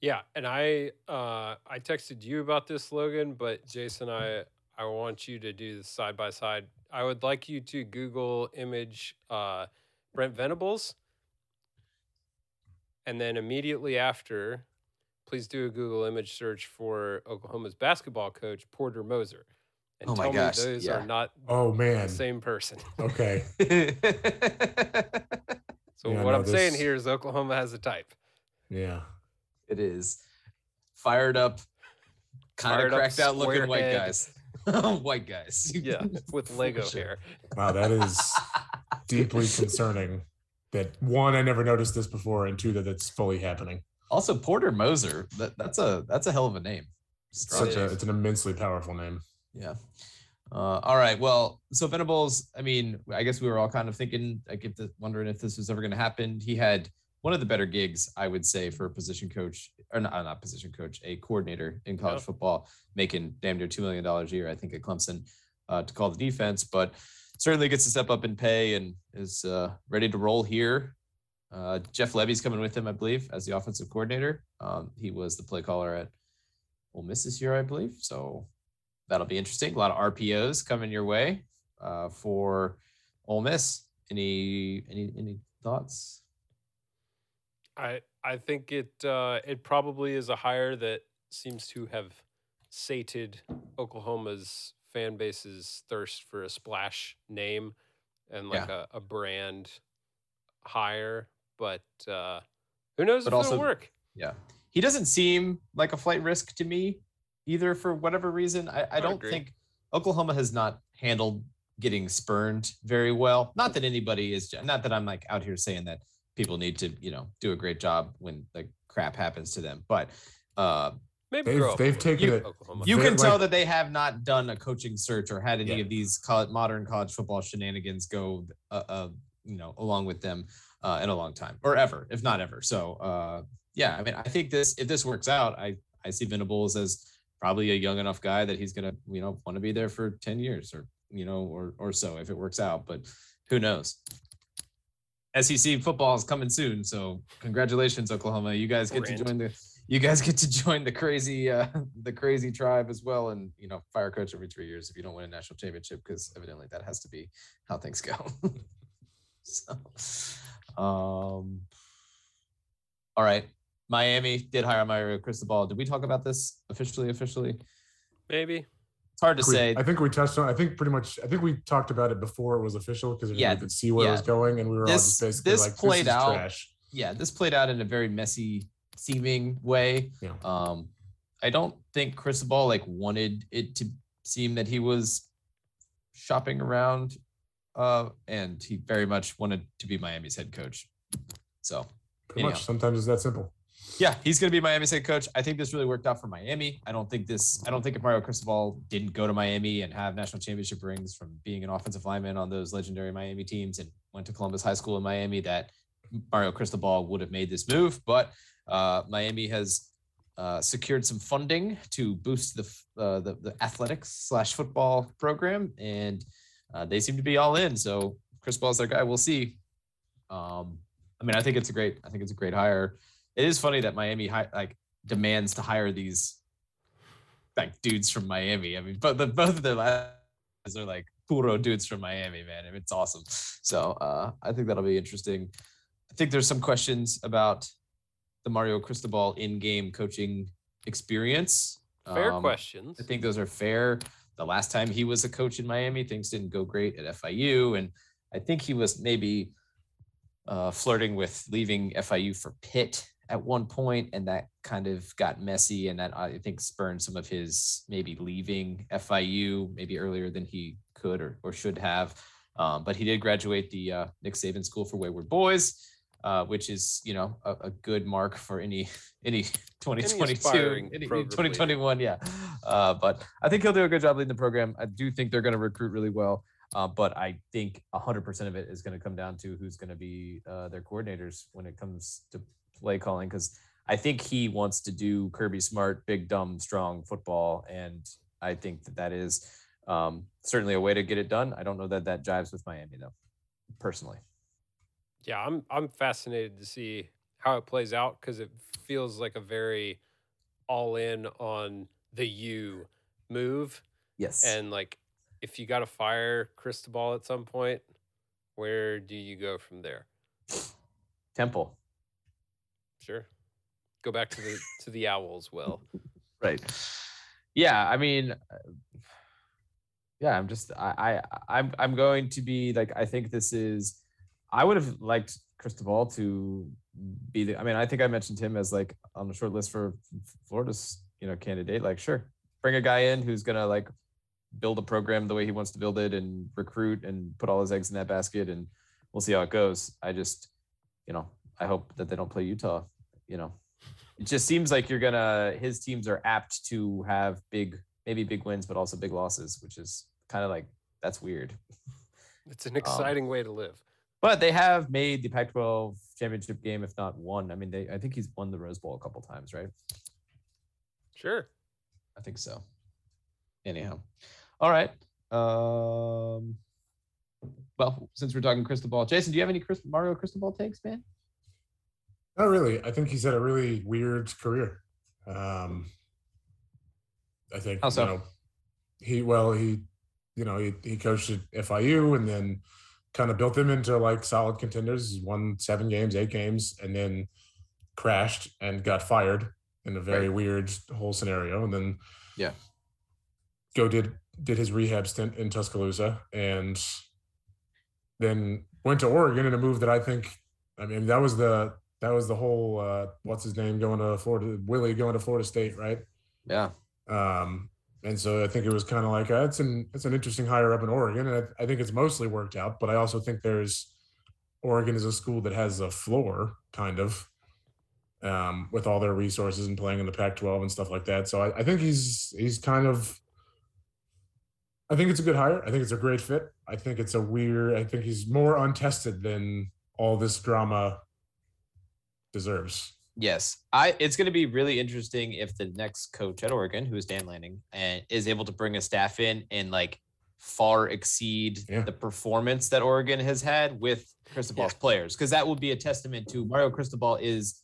Yeah, and I uh, I texted you about this, Logan, but Jason, I I want you to do the side by side. I would like you to Google image uh, Brent Venables, and then immediately after, please do a Google image search for Oklahoma's basketball coach Porter Moser, and Oh my tell gosh, me those yeah. are not Oh man. the same person. Okay. So Yeah, what no, I'm saying here is Oklahoma has a type. Yeah. it is fired up, kind Fired of up, cracked out looking square white head. guys. Oh, white guys. Yeah, with Lego hair. Wow, that is deeply concerning. That one, I never noticed this before, and two, that it's fully happening. Also, Porter Moser. That, that's a that's a hell of a name. Strong Such a it's an immensely powerful name. Yeah. Uh, all right. Well, so Venables, I mean, I guess we were all kind of thinking, I get the wondering if this was ever going to happen. He had one of the better gigs, I would say, for a position coach, or not, not position coach, a coordinator in college Yeah. football, making damn near $2 million a year, I think, at Clemson uh, to call the defense, but certainly gets to step up in pay and is uh, ready to roll here. Uh, Jeff Lebby's coming with him, I believe, as the offensive coordinator. Um, he was the play caller at Ole Miss this year, I believe. So that'll be interesting. A lot of RPOs coming your way uh, for Ole Miss. Any any any thoughts? I I think it uh, it probably is a hire that seems to have sated Oklahoma's fan base's thirst for a splash name and like a, a brand hire, but uh, who knows But if also- it'll work? Yeah, he doesn't seem like a flight risk to me either. For whatever reason, I, I I don't agree. think Oklahoma has not handled getting spurned very well. Not that anybody is. Not that I'm like out here saying that people need to you know do a great job when the crap happens to them, but. uh Maybe They've- grow up a they've taken bit, it- Oklahoma. you can tell like- that they have not done a coaching search or had any Yeah. of these college, modern college football shenanigans go, uh, uh, you know, along with them uh, in a long time or ever, if not ever. So, uh, yeah, I mean, I think this if this works out, I I see Venables as probably a young enough guy that he's gonna, you know, want to be there for ten years or you know or or so if it works out. But who knows? SEC football is coming soon, so congratulations, Oklahoma! You guys get Rant. to join the you guys get to join the crazy uh the crazy tribe as well and you know fire coach every three years if you don't win a national championship because evidently that has to be how things go so um all right miami did hire mario cristobal did we talk about this officially officially maybe. it's hard to We- say I think we touched on. I think pretty much. I think we talked about it before it was official because Yeah, we could see where yeah. it was going, and we were all just basically this like, played "This is out- trash." yeah this played out in a very messy seeming way Yeah. um i don't think cristobal like wanted it to seem that he was shopping around uh and he very much wanted to be miami's head coach so Pretty anyhow. much. Sometimes it's that simple. yeah he's going to be miami's head coach i think this really worked out for miami i don't think this i don't think if mario cristobal didn't go to miami and have national championship rings from being an offensive lineman on those legendary miami teams and went to columbus high school in miami that mario cristobal would have made this move but uh, miami has uh, secured some funding to boost the uh, the, the athletics slash football program and uh, they seem to be all in so cristobal's their guy we'll see um, i mean i think it's a great i think it's a great hire it is funny that Miami hi- like demands to hire these like dudes from Miami. I mean, but the, both of their last are like puro dudes from Miami, man. I mean, it's awesome. So uh, I think that'll be interesting. I think there's some questions about the Mario Cristobal in-game coaching experience. Fair Um, questions. I think those are fair. The last time he was a coach in Miami, things didn't go great at FIU, and I think he was maybe uh, flirting with leaving FIU for Pitt at one point, and that kind of got messy, and that I think spurned some of his maybe leaving FIU maybe earlier than he could or, or should have. Um, but he did graduate the uh, Nick Saban School for Wayward Boys, uh, which is you know a, a, good mark for any any 2022 any, any 2021 yeah. Uh, but i think he'll do a good job leading the program. I do think they're going to recruit really well uh, but i think 100% of it is going to come down to who's going to be uh, their coordinators when it comes to play calling because i think he wants to do kirby smart big dumb strong football and i think that that is um, certainly a way to get it done. I don't know that that jives with miami though personally yeah, I'm I'm fascinated to see how it plays out because it feels like a very all in on the U move. Yes. And like if you got to fire Cristobal at some point, where do you go from there? Temple. Sure. Go back to the to the owls well. right. Yeah, I mean yeah, I'm just I, I I'm I'm going to be like I think this is I would have liked Cristobal to be the. I mean, I think I mentioned him as like on the short list for Florida's you know candidate. Like, sure, bring a guy in who's gonna like build a program the way he wants to build it and recruit and put all his eggs in that basket, and we'll see how it goes. I just, you know, I hope that they don't play Utah. You know, it just seems like you're gonna. His teams are apt to have big, maybe big wins, but also big losses, which is kind of like that's weird. It's an exciting um, way to live. But they have made the Pac-12 championship game, if not one. I mean, they I think he's won the Rose Bowl a couple times, right? Sure. I think so. Anyhow, all right. Um, well, since we're talking crystal ball, Jason, do you have any Chris, Mario Cristobal takes, man? Not really. I think he's had a really weird career. Um, I think How so? You know, he well he you know he, he coached at FIU and then kind of built them into like solid contenders. Won seven games, eight games, and then crashed and got fired in a very right. weird whole scenario. And then yeah, go did did his rehab stint in Tuscaloosa and then went to Oregon in a move that I think I mean that was the that was the whole uh what's his name going to Florida Willie going to Florida State, right? Yeah. Um and so I think it was kind of like uh, it's an it's an interesting hire up in Oregon, and I, I, think it's mostly worked out. But I also think there's Oregon is a school that has a floor, kind of, um, with all their resources and playing in the Pac-12 and stuff like that. So I, I think he's he's kind of. I think it's a good hire. I think it's a great fit. I think it's a weird. I think he's more untested than all this drama deserves. Yes, I. It's going to be really interesting if the next coach at Oregon, who is Dan Lanning, and is able to bring a staff in and like far exceed yeah. the performance that Oregon has had with Cristobal's yeah. players, because that would be a testament to Mario Cristobal is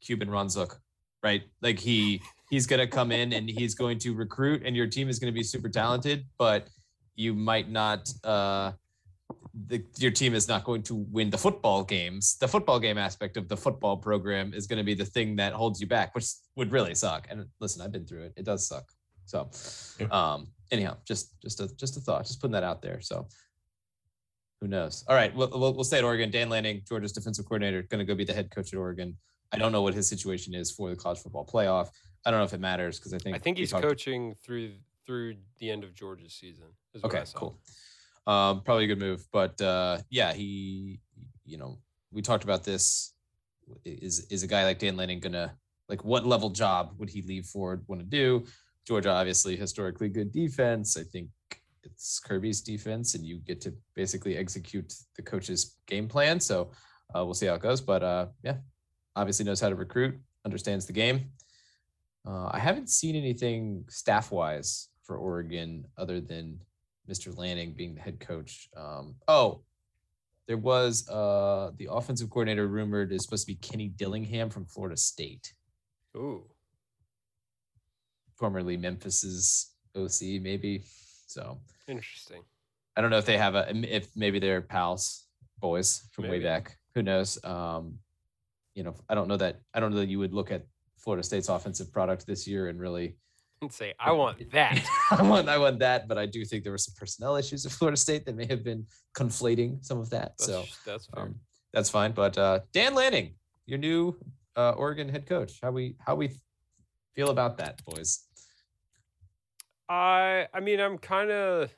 Cuban Ron Zook, right? Like he he's going to come in and he's going to recruit, and your team is going to be super talented, but you might not. uh the, your team is not going to win the football games. The football game aspect of the football program is going to be the thing that holds you back, which would really suck. And listen, I've been through it; it does suck. So, um, anyhow, just just a just a thought, just putting that out there. So, who knows? All right, we'll we'll, we'll stay at Oregon. Dan Lanning, Georgia's defensive coordinator, going to go be the head coach at Oregon. I don't know what his situation is for the college football playoff. I don't know if it matters because I think I think he's coaching through through the end of Georgia's season. okay, cool. Um, probably a good move, but uh, yeah, he, you know, we talked about this. Is is a guy like Dan Lanning gonna like what level job would he leave for? Want to do? Georgia obviously historically good defense. I think it's Kirby's defense, and you get to basically execute the coach's game plan. So uh, we'll see how it goes. But uh, yeah, obviously knows how to recruit, understands the game. Uh, I haven't seen anything staff wise for Oregon other than Mr. Lanning being the head coach. Um, oh, there was uh, the offensive coordinator rumored is supposed to be Kenny Dillingham from Florida State. Ooh. Formerly Memphis's OC, maybe. So interesting. I don't know if they have a if maybe they're pals, boys from maybe. way back. Who knows? Um, you know, I don't know that I don't know that you would look at Florida State's offensive product this year and really and say, I want that. I want I want that, but I do think there were some personnel issues at Florida State that may have been conflating some of that. That's, so that's fine. Um, that's fine. But uh, Dan Lanning, your new uh, Oregon head coach. How we how we feel about that, boys? I I mean I'm kind of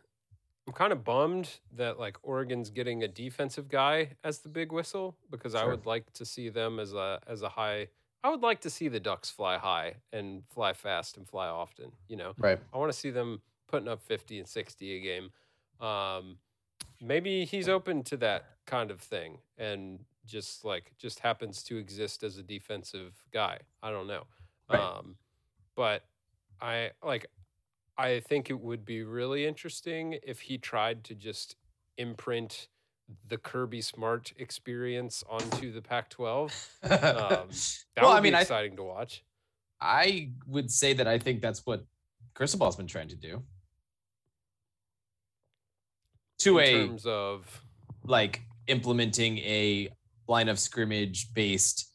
I'm kind of bummed that like Oregon's getting a defensive guy as the big whistle because I would like to see them as a as a high. I would like to see the Ducks fly high and fly fast and fly often. You know, Right. I want to see them putting up 50 and 60 a game. Um, maybe he's open to that kind of thing and just like just happens to exist as a defensive guy. I don't know. Right. Um, but I like I think it would be really interesting if he tried to just imprint the Kirby Smart experience onto the Pac-12. Um, that well, would I mean, be I, exciting to watch. I would say that I think that's what Cristobal's been trying to do. To in a terms of like implementing a line of scrimmage based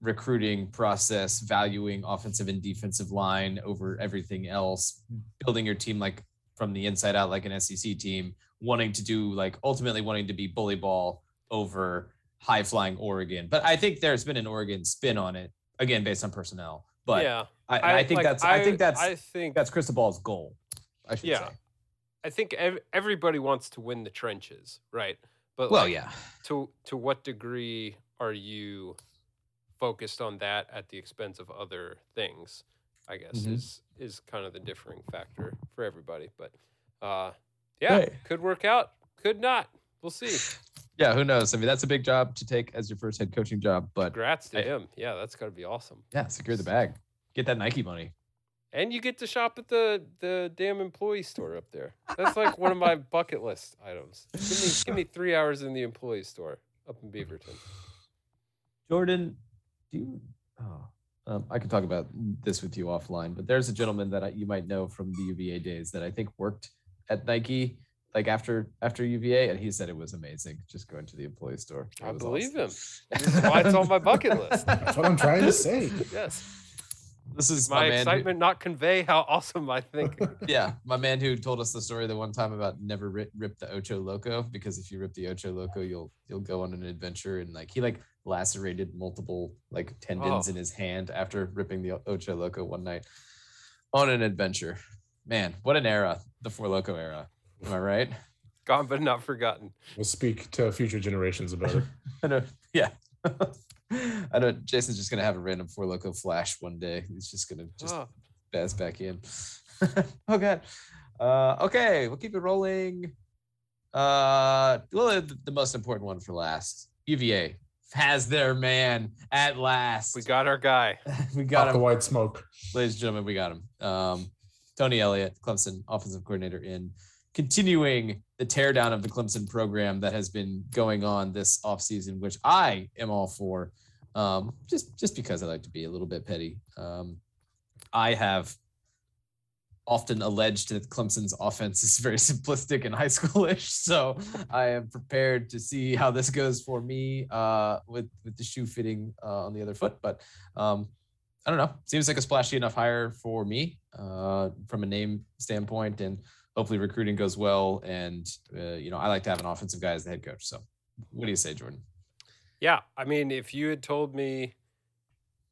recruiting process, valuing offensive and defensive line over everything else, building your team like from the inside out, like an SEC team, wanting to do like ultimately wanting to be bully ball over high flying Oregon. But I think there's been an Oregon spin on it again based on personnel. But yeah, I, I, think like, that's I, think that's I think that's Cristobal's goal. I should Yeah. say. I think ev- everybody wants to win the trenches, right? But Well, like, yeah. to to what degree are you focused on that at the expense of other things? I guess Mhm. is is kind of the differing factor for everybody. But uh, yeah, could work out, could not. We'll see. Yeah, who knows? I mean, that's a big job to take as your first head coaching job, but Congrats to Hey. him. Yeah, that's got to be awesome. yeah, secure the bag. Get that Nike money. And you get to shop at the the damn employee store up there. That's like one of my bucket list items. Give me give me three hours in the employee store up in Beaverton. Jordan, do you? Oh, um, I can talk about this with you offline, but there's a gentleman that I, you might know from the UVA days that I think worked at Nike, like after after UVA, and he said it was amazing just going to the employee store. It I was believe awesome. him. This is why it's on my bucket list. That's what I'm trying to say. Yes. This is My my, man who- excitement not convey how awesome I think. yeah, my man who told us the story the one time about never rip, rip the Ocho Loco because if you rip the Ocho Loco, you'll you'll go on an adventure and like he like lacerated multiple like tendons Oh. in his hand after ripping the Ocho Loco one night on an adventure. Man, what an era, the Four Loco era. Am I right? Gone but not forgotten. We'll speak to future generations about it. I know. Yeah. I know Jason's just gonna have a random Four Loco flash one day. He's just gonna just Oh, Baz back in. oh god. Uh, okay, we'll keep it rolling. Uh, well, the, the most important one for last. UVA has their man at last. we got our guy. we got Pop the white smoke. ladies and gentlemen. We got him. Um, Tony Elliott, Clemson offensive coordinator, in continuing the teardown of the Clemson program that has been going on this offseason, which I am all for. Um, just just because I like to be a little bit petty. Um, I have often alleged that Clemson's offense is very simplistic and high schoolish. So I am prepared to see how this goes for me uh, with with the shoe fitting uh, on the other foot. But um, I don't know. Seems like a splashy enough hire for me uh, from a name standpoint, and hopefully recruiting goes well. And uh, you know, I like to have an offensive guy as the head coach. So, what do you say, Jordan? Yeah, I mean, if you had told me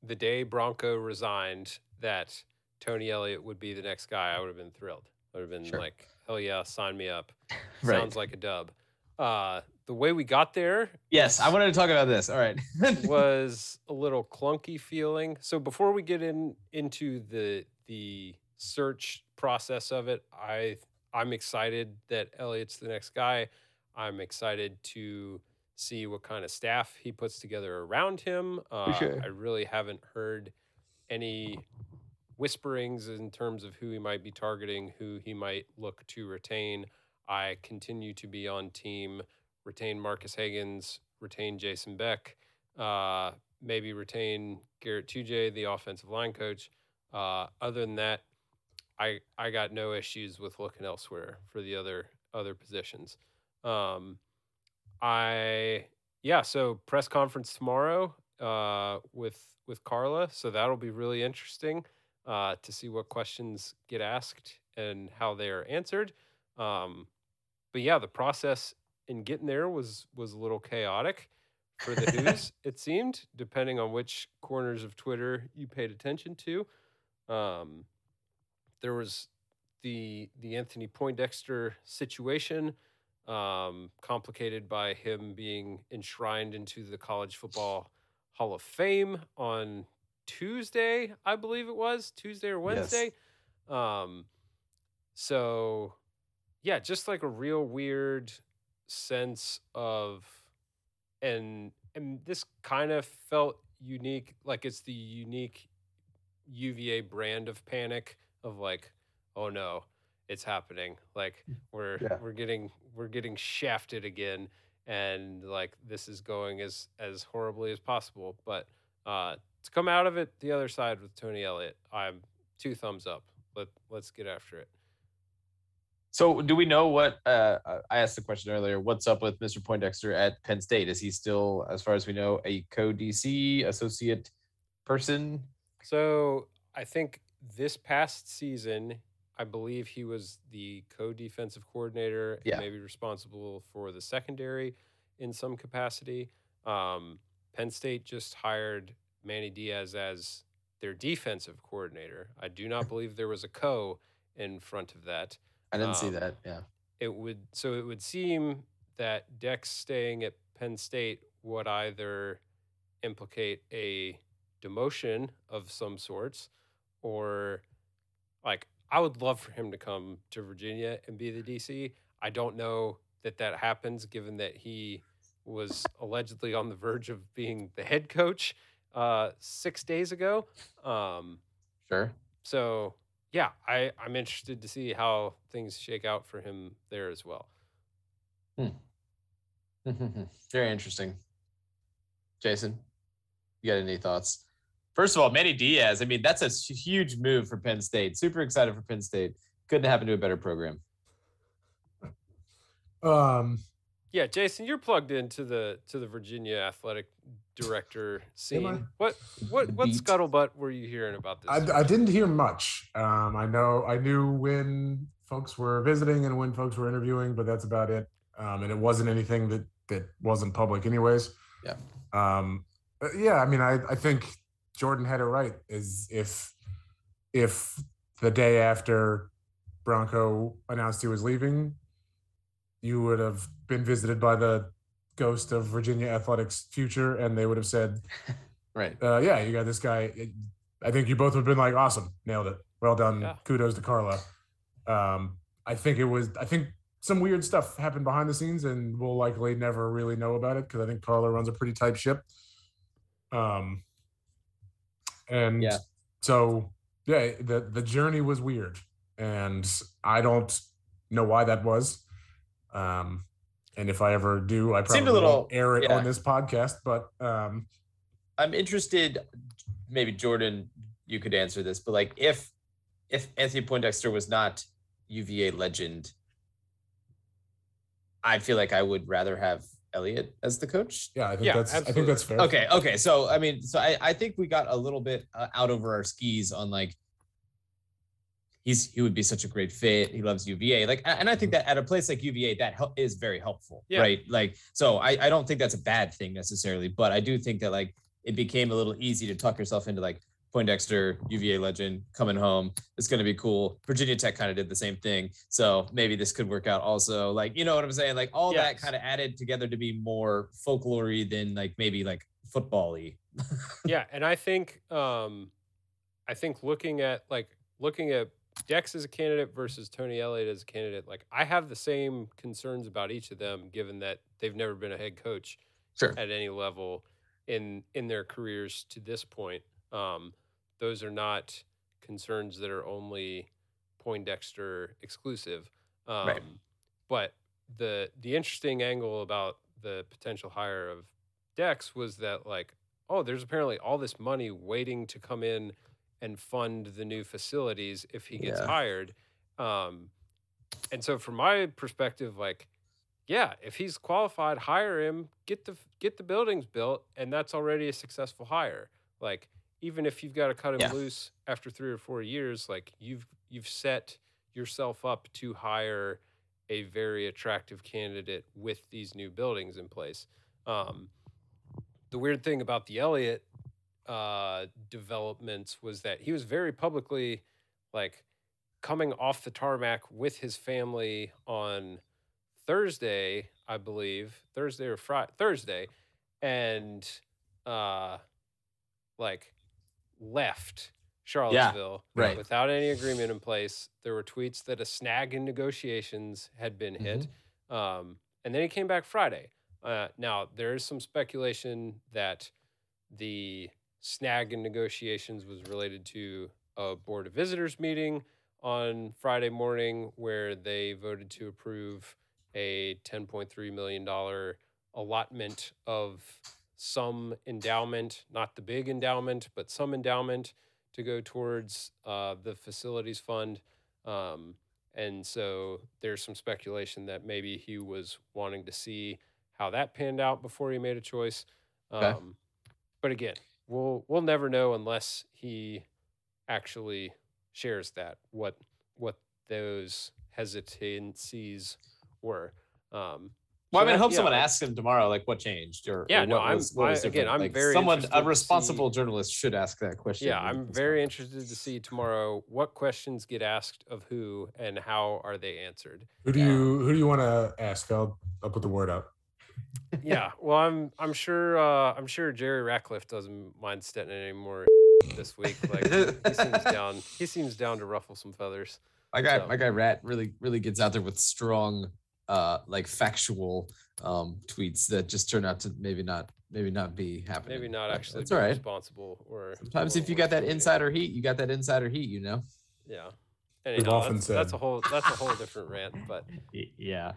the day Bronco resigned that Tony Elliott would be the next guy, I would have been thrilled. I would have been Sure. like, hell yeah, sign me up. Right. Sounds like a dub. Uh, the way we got there Yes, I wanted to talk about this. All right. was a little clunky feeling. So before we get in into the the search process of it, I I'm excited that Elliott's the next guy. I'm excited to see what kind of staff he puts together around him. Uh, sure. I really haven't heard any whisperings in terms of who he might be targeting, who he might look to retain. I continue to be on team retain Marques Hagans, retain Jason Beck, uh, maybe retain Garett Tujague, the offensive line coach. Uh, other than that, I I got no issues with looking elsewhere for the other other positions. Um, I yeah, so press conference tomorrow uh, with with Carla, so that'll be really interesting uh, to see what questions get asked and how they are answered. Um, but yeah, the process in getting there was was a little chaotic for the Hoos. it seemed, depending on which corners of Twitter you paid attention to. Um, there was the the Anthony Poindexter situation, um, complicated by him being enshrined into the College Football Hall of Fame on Tuesday, I believe it was Tuesday or Wednesday. Um, so yeah, just like a real weird sense of, and and this kind of felt unique, like it's the unique UVA brand of panic of like, oh no, it's happening. Like we're Yeah. we're getting we're getting shafted again, and like this is going as as horribly as possible. But uh, to come out of it the other side with Tony Elliott, I'm two thumbs up. Let let's get after it. So, do we know what? Uh, uh, I asked the question earlier. What's up with Mr. Poindexter at Penn State? Is he still, as far as we know, a co-DC associate person? So I think this past season, I believe he was the co-defensive coordinator and Yeah. maybe responsible for the secondary in some capacity. Um, Penn State just hired Manny Diaz as their defensive coordinator. I do not believe there was a co in front of that. I didn't see Um, that. Yeah. It would so it would seem that Dex staying at Penn State would either implicate a demotion of some sorts or like I would love for him to come to Virginia and be the DC. I don't know that that happens given that he was allegedly on the verge of being the head coach uh 6 days ago. Um Sure. so yeah, I, I'm interested to see how things shake out for him there as well. Very interesting. Jason, you got any thoughts? First of all, Manny Diaz. I mean, that's a huge move for Penn State. Super excited for Penn State. Couldn't happen to a better program. Um, Yeah, Jason, you're plugged into the to the Virginia athletic director scene. I? What what what Beat. scuttlebutt were you hearing about this? I, I didn't hear much. Um, I know I knew when folks were visiting and when folks were interviewing, but that's about it. Um, and it wasn't anything that that wasn't public, anyways. Yeah. Um, yeah, I mean, I I think Jordan had it right. Is if if the day after Bronco announced he was leaving, you would have been visited by the ghost of Virginia athletics future, and they would have said, Right. uh, yeah, you got this guy. I think you both would have been like, awesome, nailed it. Well done. Yeah. Kudos to Carla. Um, I think it was, I think some weird stuff happened behind the scenes and we'll likely never really know about it because I think Carla runs a pretty tight ship. Um, and Yeah. so, yeah, the, the journey was weird and I don't know why that was. Um, and if I ever do, I Seemed probably a little- won't air it yeah. on this podcast, but um, I'm interested. Maybe Jordan, you could answer this, but like if if Anthony Poindexter was not UVA legend, I feel like I would rather have Elliot as the coach. yeah, I think Yeah, that's, I think that's fair. Okay, okay. So I mean, so I, I think we got a little bit uh, out over our skis on like he's he would be such a great fit. He loves UVA, like, and I think that at a place like UVA, that hel- is very helpful, Yeah. right? Like, so I I don't think that's a bad thing necessarily, but I do think that like it became a little easy to tuck yourself into like Poindexter, UVA legend, coming home. It's going to be cool. Virginia Tech kind of did the same thing. So maybe this could work out also. Like, you know what I'm saying? Like all that kind of added together to be more folklore than like maybe like football y. yeah, and I think um I think looking at like looking at Dex as a candidate versus Tony Elliott as a candidate, like I have the same concerns about each of them given that they've never been a head coach Sure. at any level in in their careers to this point. Um, those are not concerns that are only Poindexter exclusive. Um, Right. But the the interesting angle about the potential hire of Dex was that like, oh, there's apparently all this money waiting to come in and fund the new facilities if he gets Yeah. hired. Um, and so from my perspective, like, yeah, if he's qualified, hire him, get the get the buildings built, and that's already a successful hire. Like even if you've got to cut him Yeah. loose after three or four years, like you've you've set yourself up to hire a very attractive candidate with these new buildings in place. Um, the weird thing about the Elliott uh, developments was that he was very publicly like coming off the tarmac with his family on Thursday, I believe, Thursday or Friday, Thursday, and uh, like left Charlottesville right. without any agreement in place. There were tweets that a snag in negotiations had been hit, um, and then he came back Friday. Uh, now there is some speculation that the snag in negotiations was related to a board of visitors meeting on Friday morning where they voted to approve a $10.3 million allotment of some endowment, not the big endowment, but some endowment to go towards uh, the facilities fund. Um, and so there's some speculation that maybe he was wanting to see how that panned out before he made a choice. Um, Okay. But again, we'll we'll never know unless he actually shares that what what those hesitancies were. Um, Well, I so mean, I hope yeah, someone like- asks him tomorrow, like, what changed, or Yeah, or no, what I'm- was, what was I- again. I'm Like, very someone, a responsible see- journalist should ask that question. Yeah, I'm very not. interested to see tomorrow what questions get asked of who and how are they answered. Who do you who do you want to ask? I'll I'll put the word out. Yeah, well, I'm I'm sure uh, I'm sure Jerry Ratcliffe doesn't mind stepping in anymore this week. Like he, he seems down. He seems down to ruffle some feathers. My guy, So- my guy Rat really, really gets out there with strong, uh, like factual um tweets that just turn out to maybe not, maybe not be happening. Maybe not actually That's all right. responsible or Sometimes or if you got that worth noting. insider heat, you got that insider heat. You know. Yeah. Anyhow, often that's, that's a whole that's a whole different rant. But Yeah.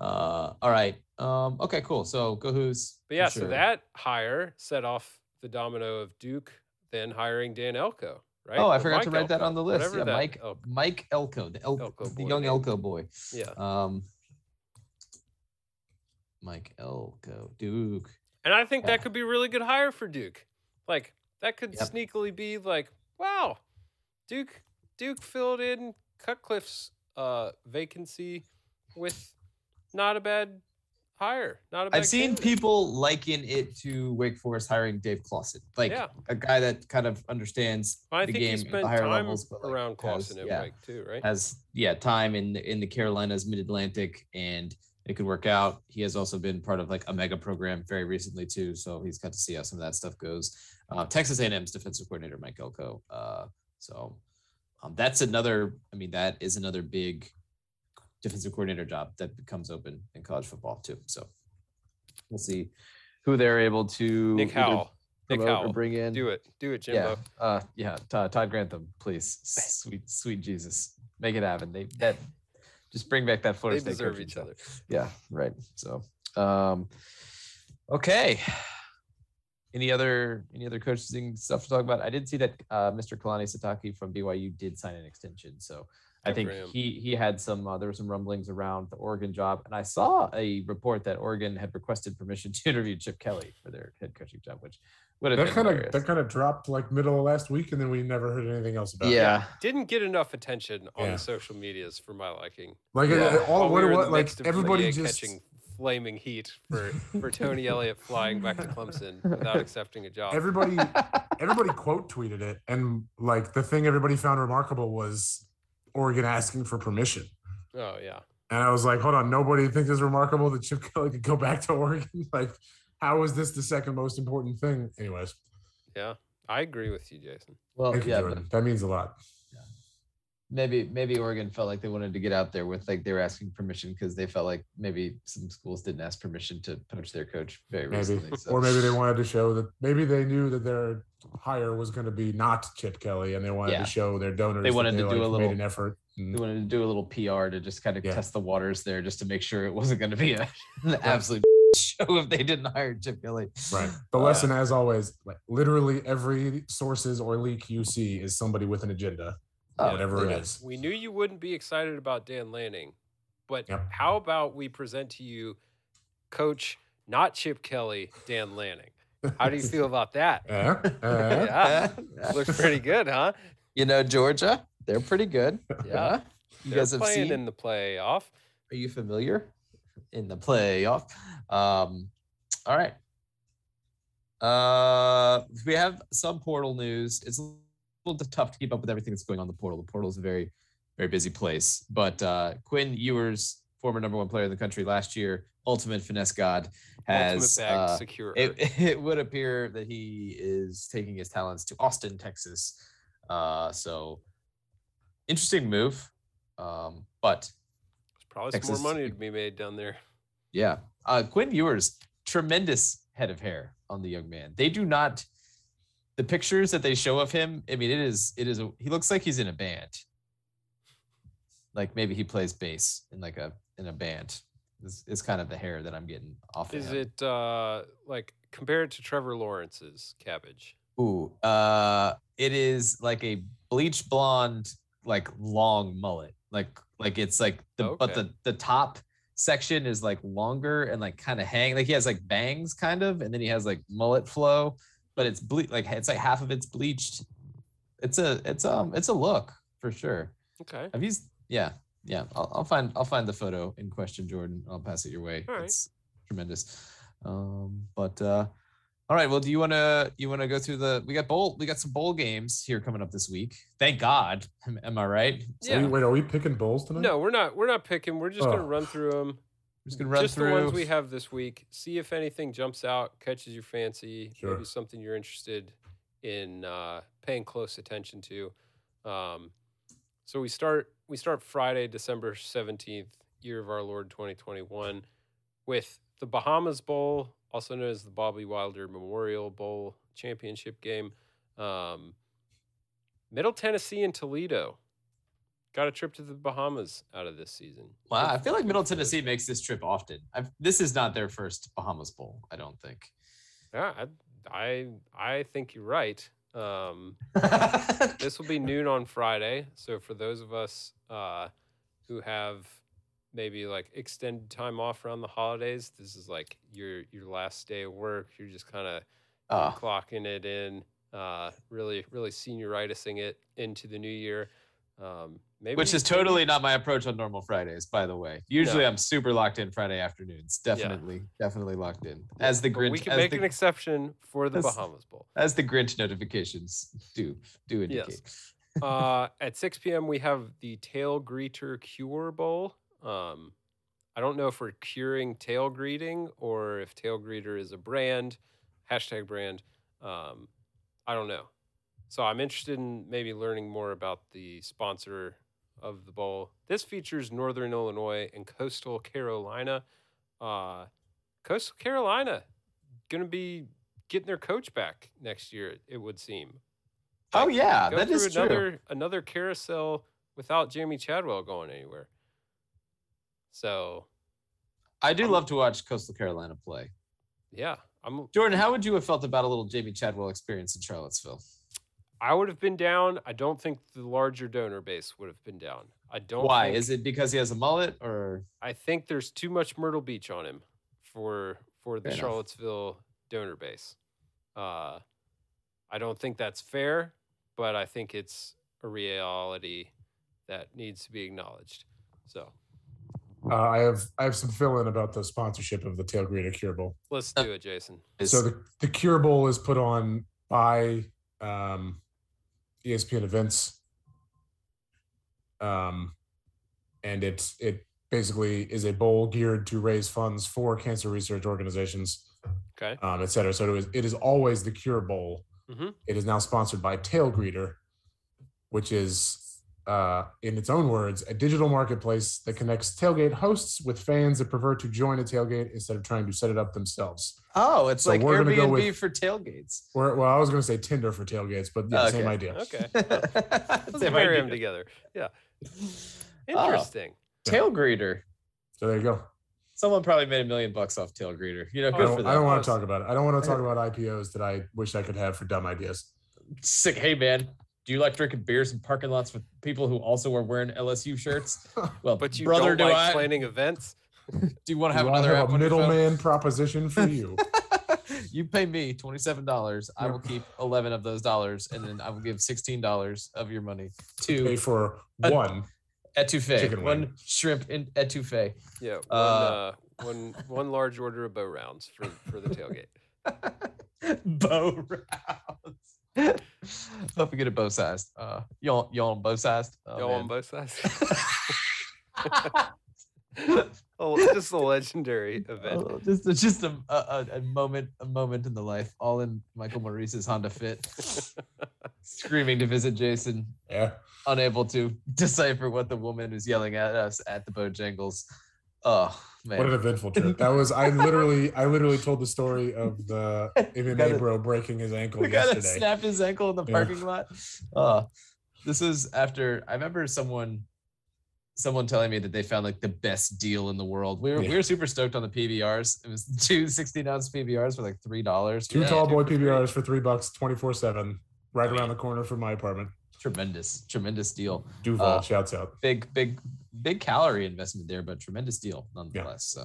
Uh. All right. Um. Okay. Cool. So go Hoos. but yeah, so that hire set off the domino of Duke then hiring Dan Elko. Right? Oh, I Or forgot to Mike write that on the list. Yeah, Mike Elko- Mike Elko, the, El- Elko the young. Elko boy. Yeah. Um, Mike Elko, Duke. And I think Yeah. that could be a really good hire for Duke. Like that could Yep. sneakily be like, wow, Duke Duke filled in Cutcliffe's uh, vacancy with not a bad hire. Not a bad I've seen candidate. people liken it to Wake Forest hiring Dave Clawson, like Yeah. a guy that kind of understands I the think he game at spent the higher time levels, but like, around Clawson and yeah, Wake too, right? has yeah time in the, in the Carolinas, Mid Atlantic, and it could work out. He has also been part of like a mega program very recently too, so he's got to see how some of that stuff goes. Uh, Texas A&M's defensive coordinator Mike Elko. Uh, so um, that's another. I mean, that is another big defensive coordinator job that becomes open in college football too. So we'll see who they're able to Nick Howell. Nick Howell. bring in. Do it. Do it, Yeah, Jimbo. uh, yeah. Todd, Todd Grantham, please, sweet, sweet Jesus, make it happen. They that just bring back that They Florida State deserve each other. Yeah, right. So, um, okay. Any other any other coaching stuff to talk about? I did see that uh, Mr. Kalani Sitake from BYU did sign an extension, so I think he he had some uh, there were some rumblings around the Oregon job, and I saw a report that Oregon had requested permission to interview Chip Kelly for their head coaching job, which would have That kind of that kind of dropped like middle of last week, and then we never heard anything else about it. yeah. Didn't get enough attention on Yeah. the social medias for my liking. Like Yeah. all While we what, were in what the like everybody Leah just catching flaming heat for for Tony Elliott flying back to Clemson without accepting a job. everybody everybody quote tweeted it, and like the thing everybody found remarkable was Oregon asking for permission. oh yeah. And I was like, hold on, nobody thinks it's remarkable that Chip Kelly could go back to Oregon. like, how is this the second most important thing? Anyways, Yeah. I agree with you, Jason. Well, thank you, yeah, but That means a lot. maybe maybe Oregon felt like they wanted to get out there with like they were asking permission because they felt like maybe some schools didn't ask permission to poach their coach very Maybe, recently. So. or maybe they wanted to show that maybe they knew that their hire was going to be not Chip Kelly, and they wanted Yeah. to show their donors They that wanted to do a like, little- made an effort. And- they wanted to do a little PR to just kind of Yeah. test the waters there, just to make sure it wasn't going to be a, an absolute show if they didn't hire Chip Kelly. Right. The Uh, lesson, as always, like literally every sources or leak you see is somebody with an agenda, Oh, whatever yeah. it is. We knew you wouldn't be excited about Dan Lanning, but Yep. how about we present to you coach not Chip Kelly, Dan Lanning? How do you feel about that? Yeah. Yeah. Looks pretty good, huh? You know Georgia, they're pretty good. Yeah, you They're guys have playing seen. in the playoff. Are you familiar in the playoff? Um, all right. Uh, we have some portal news. It's a little tough to keep up with everything that's going on in the portal. The portal is a very, very busy place. But uh, Quinn Ewers, former number one player in the country last year, ultimate finesse god, has uh, secure. it, it would appear that he is taking his talents to Austin, Texas. Uh, so interesting move. Um, but There's probably Texas- some more money to be made down there. yeah, uh, Quinn Ewers, tremendous head of hair on the young man. They do not. The pictures that they show of him, I mean, it is it is a, he looks like he's in a band. Like maybe he plays bass in like a in a band. Is is kind of the hair that I'm getting off. of Is him. it uh like compared to Trevor Lawrence's cabbage? Ooh, uh, it is like a bleach blonde, like long mullet. Like like it's like the but the the top section is like longer and like kind of hang. Like he has like bangs kind of, and then he has like mullet flow, but it's ble- like it's like half of it's bleached. It's a it's um it's a look for sure. Okay. Have you? S- Yeah, yeah. I'll, I'll find I'll find the photo in question, Jordan. I'll pass it your way. All right. It's tremendous. Um, but uh, all right. Well, do you want to you want to go through the? We got bowl. We got some bowl games here coming up this week. Thank God. Am, am I right? So Yeah. wait, are we picking bowls tonight? No, we're not. We're not picking. We're just gonna Oh. run through them. We're just gonna run just through. the ones we have this week. See if anything jumps out, catches your fancy, Sure. maybe something you're interested in uh, paying close attention to. Um, so we start we start Friday, December seventeenth, year of our Lord twenty twenty one, with the Bahamas Bowl, also known as the Bobby Wilder Memorial Bowl championship game. Um, Middle Tennessee and Toledo got a trip to the Bahamas out of this season. Wow, I feel like Middle. Tennessee makes this trip often. I've, this is not their first Bahamas Bowl. I don't think. Yeah, I, I I think you're right. Um, this will be noon on Friday, so for those of us uh, who have maybe like extended time off around the holidays, this is like your your last day of work. You're just kind of Oh, clocking it in, uh, really really senioritising it into the new year. Um, maybe which is totally not my approach on normal Fridays, by the way. Usually, I'm super locked in Friday afternoons. Definitely, definitely locked in. As the but Grinch, we can make the, an exception for the as- Bahamas Bowl. as the Grinch notifications do do Yes. indicate. uh, at 6 p.m. we have the Tail Greeter Cure Bowl. Um, I don't know if we're curing tail greeting or if tail greeter is a brand, hashtag brand. Um, I don't know. So I'm interested in maybe learning more about the sponsor of the bowl. This features Northern Illinois and Coastal Carolina. Uh, Coastal Carolina going to be getting their coach back next year. It would seem. Oh Like, yeah, go that through is true. another another carousel without Jamey Chadwell going anywhere. So I do I'm- love to watch Coastal Carolina play. yeah, I'm Jordan, how would you have felt about a little Jamey Chadwell experience in Charlottesville? I would have been down. I don't think the larger donor base would have been down. I don't. Why? think- Is it because he has a mullet or I think there's too much Myrtle Beach on him for for the Fair enough. Charlottesville donor base. Uh, I don't think that's fair, but I think it's a reality that needs to be acknowledged. So Uh, I have I have some fill in about the sponsorship of the Tail Greeter Cure Bowl. let's do it, Jason. So the, the Cure Bowl is put on by um, ESPN events. Um, and it's it basically is a bowl geared to raise funds for cancer research organizations, Okay. um, et cetera. So it is, it is always the Cure Bowl. Mhm. It is now sponsored by Tail Greeter, which is, uh, in its own words, a digital marketplace that connects tailgate hosts with fans that prefer to join a tailgate instead of trying to set it up themselves. Oh, it's So like we're gonna go Airbnb with- for tailgates. Or, well, I was going to say Tinder for tailgates, but yeah, same idea. Okay. Let's Same marry idea. them together. Yeah. Oh. Interesting. Tail greeter. So there you go. Someone probably made a million bucks off tail greeter. You know, I good for don't. I don't want to talk about it. I don't want to talk about IPOs that I wish I could have for dumb ideas. Sick. Hey man, do you like drinking beers in parking lots with people who also are wearing LSU shirts? Well, But you brother, don't do like I? planning events. Do you want to have Do I another have app a on your phone? middleman proposition for you. you pay me twenty-seven dollars. I will keep eleven of those dollars, and then I will give sixteen dollars of your money Pay to for Uh, one. etouffee. chicken. One shrimp in etouffee. Yeah. One, Uh, uh, one, one large order of bow rounds for, for the tailgate. Bow rounds. Hope we get it bow sized. Uh, you on you on both sized? Oh, Go on man. both sides. Oh, just a legendary oh, event. Oh, just a, just a, a a- a moment a moment in the life. All in Michael Maurice's Honda Fit, screaming to visit Jason, Yeah. unable to decipher what the woman is yelling at us at the Bojangles. Oh man, What an eventful trip. That was I literally I literally told the story of the MMA gotta- bro breaking his ankle the guy that yesterday. snapped his ankle in the Yeah. parking lot. Oh, this is after I remember someone someone telling me that they found like the best deal in the world. We were Yeah. we were super stoked on the PBRs. It was two 16 ounce PBRs for like three dollars. Two tall boy for free. PBRs for three bucks, twenty four seven, right around the corner from my apartment. Tremendous, tremendous deal. Duval Uh, shouts out. Big, big, big calorie investment there, but tremendous deal nonetheless. So,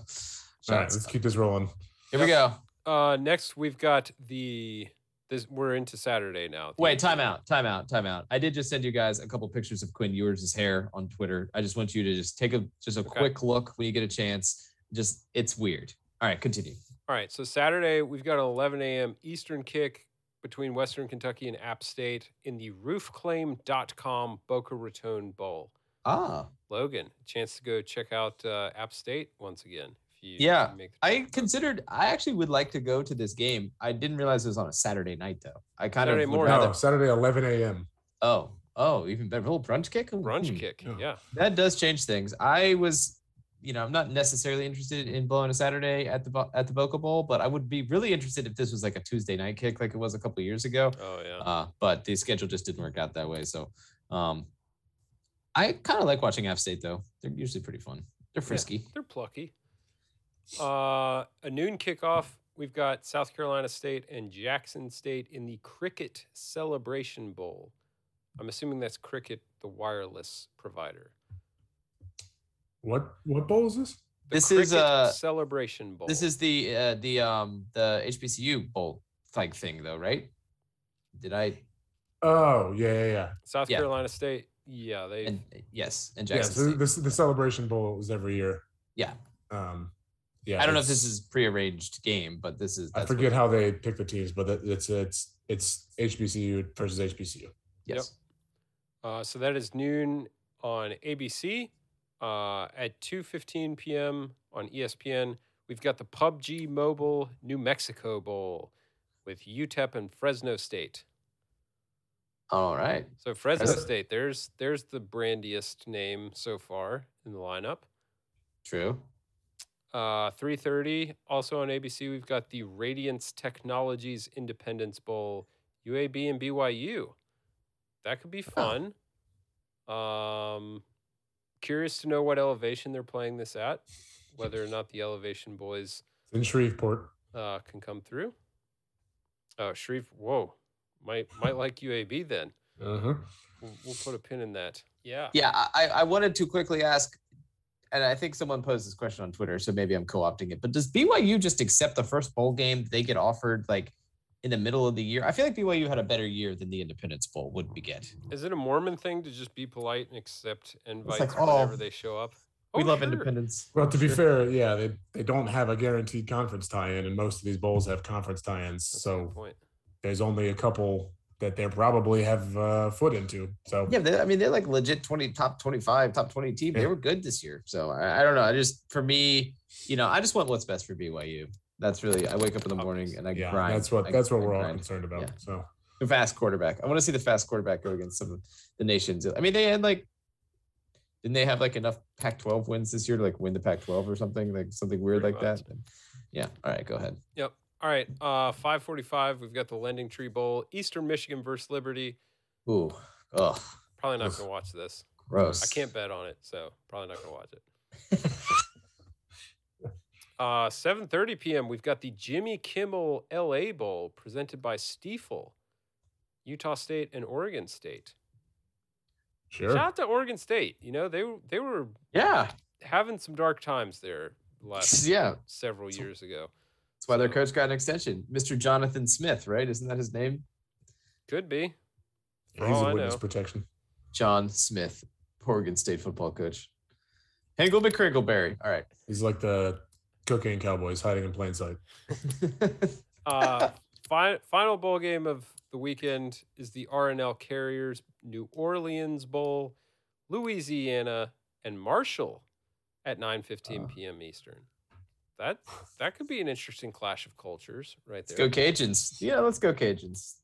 All right, let's out. keep this rolling. here we go. Uh, next we've got the this. We're into Saturday now. Wait, 18th. time out, time out, time out. I did just send you guys a couple pictures of Quinn Ewers' hair on Twitter. I just want you to just take a just a Okay. quick look when you get a chance. Just it's weird. All right, continue. All right, so Saturday we've got an 11 a.m. Eastern kick between Western Kentucky and App State in the roofclaim.com Boca Raton Bowl. Ah, Logan, chance to go check out uh, App State once again. If you Yeah, make I considered. I actually would like to go to this game. I didn't realize it was on a Saturday night though. I kind Saturday of would morning. rather. No, Saturday eleven a.m. Oh, oh, even better. little brunch kick. brunch Hmm. kick. Yeah. Yeah. that does change things. I was, you know, I'm not necessarily interested in blowing a Saturday at the at the Boca Bowl, but I would be really interested if this was like a Tuesday night kick, like it was a couple years ago. Oh yeah. Uh, but the schedule just didn't work out that way. So, um, I kind of like watching App State though. They're usually pretty fun. They're frisky. They're plucky. Uh, a noon kickoff. We've got South Carolina State and Jackson State in the Cricket Celebration Bowl. I'm assuming that's Cricket, the wireless provider. What what bowl is this? The This is, Cricket uh, Celebration Bowl. This is the uh, the um the HBCU bowl like thing though, right? Did I? Oh yeah yeah yeah. South yeah. Carolina State. Yeah, they. And yes, and Yeah, Jackson. so State. this the celebration bowl is every year. yeah, Um, yeah. I don't know if this it's- is prearranged game, but this is. I forget how they pick the teams, but it's it's it's HBCU versus HBCU. Yes. Uh, so that is noon on ABC. Uh, at 2:15 p.m. on ESPN, we've got the PUBG Mobile New Mexico Bowl with UTEP and Fresno State. All right. So Fresno Fresno- State, there's there's the brandiest name so far in the lineup. True. Uh, 3:30 also on ABC. We've got the Radiance Technologies Independence Bowl, UAB and BYU. That could be fun. Um, curious to know what elevation they're playing this at. Whether or not the elevation boys It's in Shreveport. uh, can come through. Oh, Shreve. Whoa, might might like UAB then. Uh-huh. We'll, we'll put a pin in that. Yeah. Yeah, I, I wanted to quickly ask, and I think someone posed this question on Twitter, so maybe I'm co-opting it. But does BYU just accept the first bowl game they get offered like in the middle of the year? I feel like BYU had a better year than the Independence Bowl would be beget. Is it a Mormon thing to just be polite and accept invites like, oh, whenever they show up? We Oh, love sure. independence. Well, to be Sure. fair, yeah, they they don't have a guaranteed conference tie-in, and most of these bowls have conference tie-ins. That's So point. there's only a couple that they probably have uh, foot into. So Yeah, they, I mean they're like legit twenty top twenty five, top twenty team. They were good this year, so I, I don't know. I just for me, you know, I just want what's best for BYU. That's really I wake up in the morning and I yeah, grind. that's what I- that's what I we're all concerned about. Yeah. So The fast quarterback. I want to see the fast quarterback go against some of the nations. I mean, they had like, didn't they have like enough Pac-12 wins this year to like win the Pac-12 or something like something weird Pretty like that? Yeah. All right, go ahead. Yep. All right. Uh, 545. We've got the Lending Tree Bowl, Eastern Michigan versus Liberty. Ooh, ugh, Probably not going to watch this. gross. I can't bet on it, so probably not going to watch it. Uh, 7:30 p.m. We've got the Jimmy Kimmel LA Bowl presented by Stifel, Utah State and Oregon State. sure. Shout out to Oregon State. You know they were- they were Yeah, having some dark times there last yeah. several years ago. That's why their coach got an extension, Mr. Jonathan Smith, right? Isn't that his name? Could be. For He's all a I witness protection. John Smith, Oregon State football coach. Hingle McCringleberry. All right. He's like the cocaine cowboys hiding in plain sight. Uh, fi- final bowl game of the weekend is the R+L Carriers New Orleans Bowl, Louisiana, and Marshall at 9:15 Uh. p.m. Eastern. That that could be an interesting clash of cultures right there. Let's there. go Cajuns. Yeah, let's go Cajuns.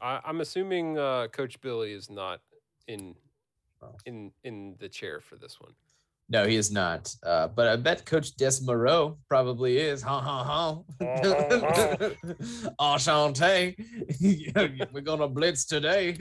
I, I'm assuming uh, Coach Billy is not in in in the chair for this one. No, he is not. Uh, but I bet Coach Desormeaux probably is. Ha ha ha. Enchanté. We're gonna blitz today.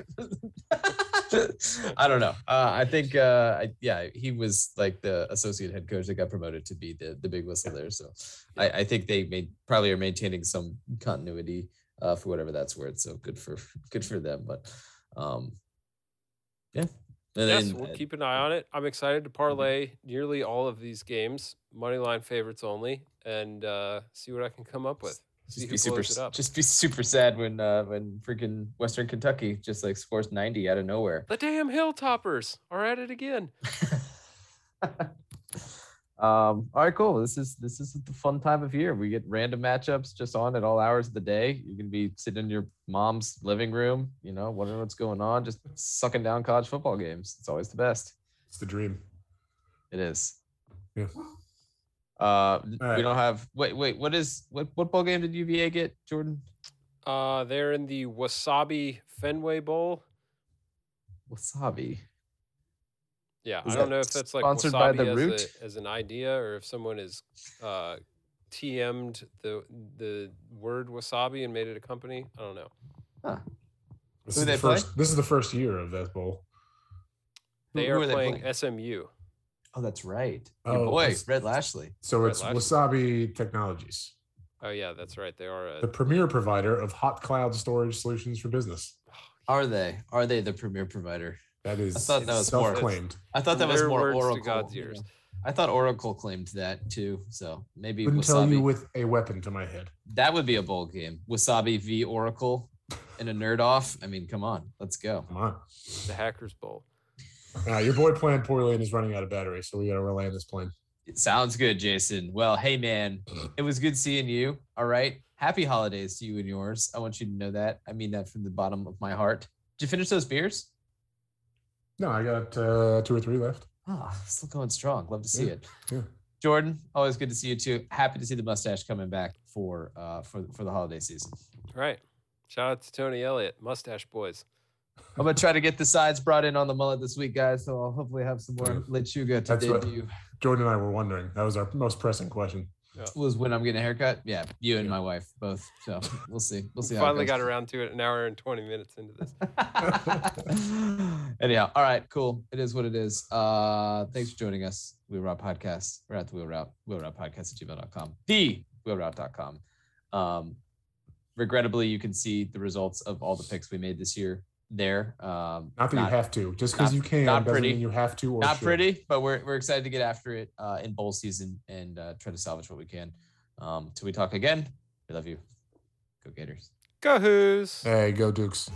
I don't know. Uh, I think, uh, I, yeah, he was like the associate head coach that got promoted to be the, the big whistle there. So I, I think they made, probably are maintaining some continuity uh, for whatever that's worth. So good for good for them. But um, yeah. And yes, then, we'll uh, keep an eye on it. I'm excited to parlay nearly all of these games, money line favorites only, and uh, see what I can come up with. See just be super blows it up. just be super sad when uh when freaking western kentucky just like scores 90 out of nowhere The damn Hilltoppers are at it again. um all right cool this is this is the fun time of year we get random matchups just on at all hours of the day you can be sitting in your mom's living room you know wondering what's going on just sucking down college football games it's always the best It's the dream. it is Yeah. Uh we don't have wait wait what is what What football game did uva get jordan Uh, they're in the Wasabi Fenway Bowl. wasabi Yeah, Is I don't know if that's like sponsored by The as, Root? a, as an idea or if someone is uh, TM'd the the word wasabi and made it a company. I don't know. This Who is they the play? first. This is the first year of that bowl. They Who- who are, are they playing, playing? SMU. Oh that's right your Oh, boy Rhett Lashlee So Right, it's last- Wasabi Technologies, Oh yeah, that's right. They are. the premier provider of hot cloud storage solutions for business. Oh, are they? Are they the premier provider? That is I thought that was more- self-claimed. I thought that was more words to Oracle. God's you ears. know. I thought Oracle claimed that too. So maybe Couldn't tell Wasabi. you with a weapon to my head. that would be a bowl game. Wasabi v Oracle in a nerd off. I mean, come on, let's go. Come on. the Hackers Bowl. Uh, your boy planned poorly and is running out of battery, so we got to relay this plane. It sounds good, Jason. Well, hey man, it was good seeing you. All right. Happy holidays to you and yours. I want you to know that. I mean that from the bottom of my heart. Did you finish those beers? No, I got uh, two or three left. Ah, still going strong. Love to see Yeah, it. yeah. Jordan, always good to see you too. Happy to see the mustache coming back for uh for for the holiday season. All right. Shout out to Tony Elliott, Mustache Boys. I'm gonna try to get the sides brought in on the mullet this week, guys. So I'll hopefully have some more lechuga to That's what- debut. Jordan and I were wondering. That was our most pressing question. Was when I'm getting a haircut. Yeah, you and Yeah. my wife both. So we'll see. We'll see. Finally how got around to it an hour and 20 minutes into this. Anyhow, all right, cool. It is what it is. Uh, thanks for joining us. Wheel Route Podcast. We're at the Wheel Route. Wheel Route Podcast at gmail.com. The wheelroute.com. Um, regrettably, you can see the results of all the picks we made this year there. Um, Not that you have to. Just because you can not doesn't pretty. mean you have to. Or not should. pretty, but we're, we're excited to get after it uh, in bowl season and uh, try to salvage what we can. Um, till we talk again, we love you. Go Gators. Go Hoos. Hey, go Dukes.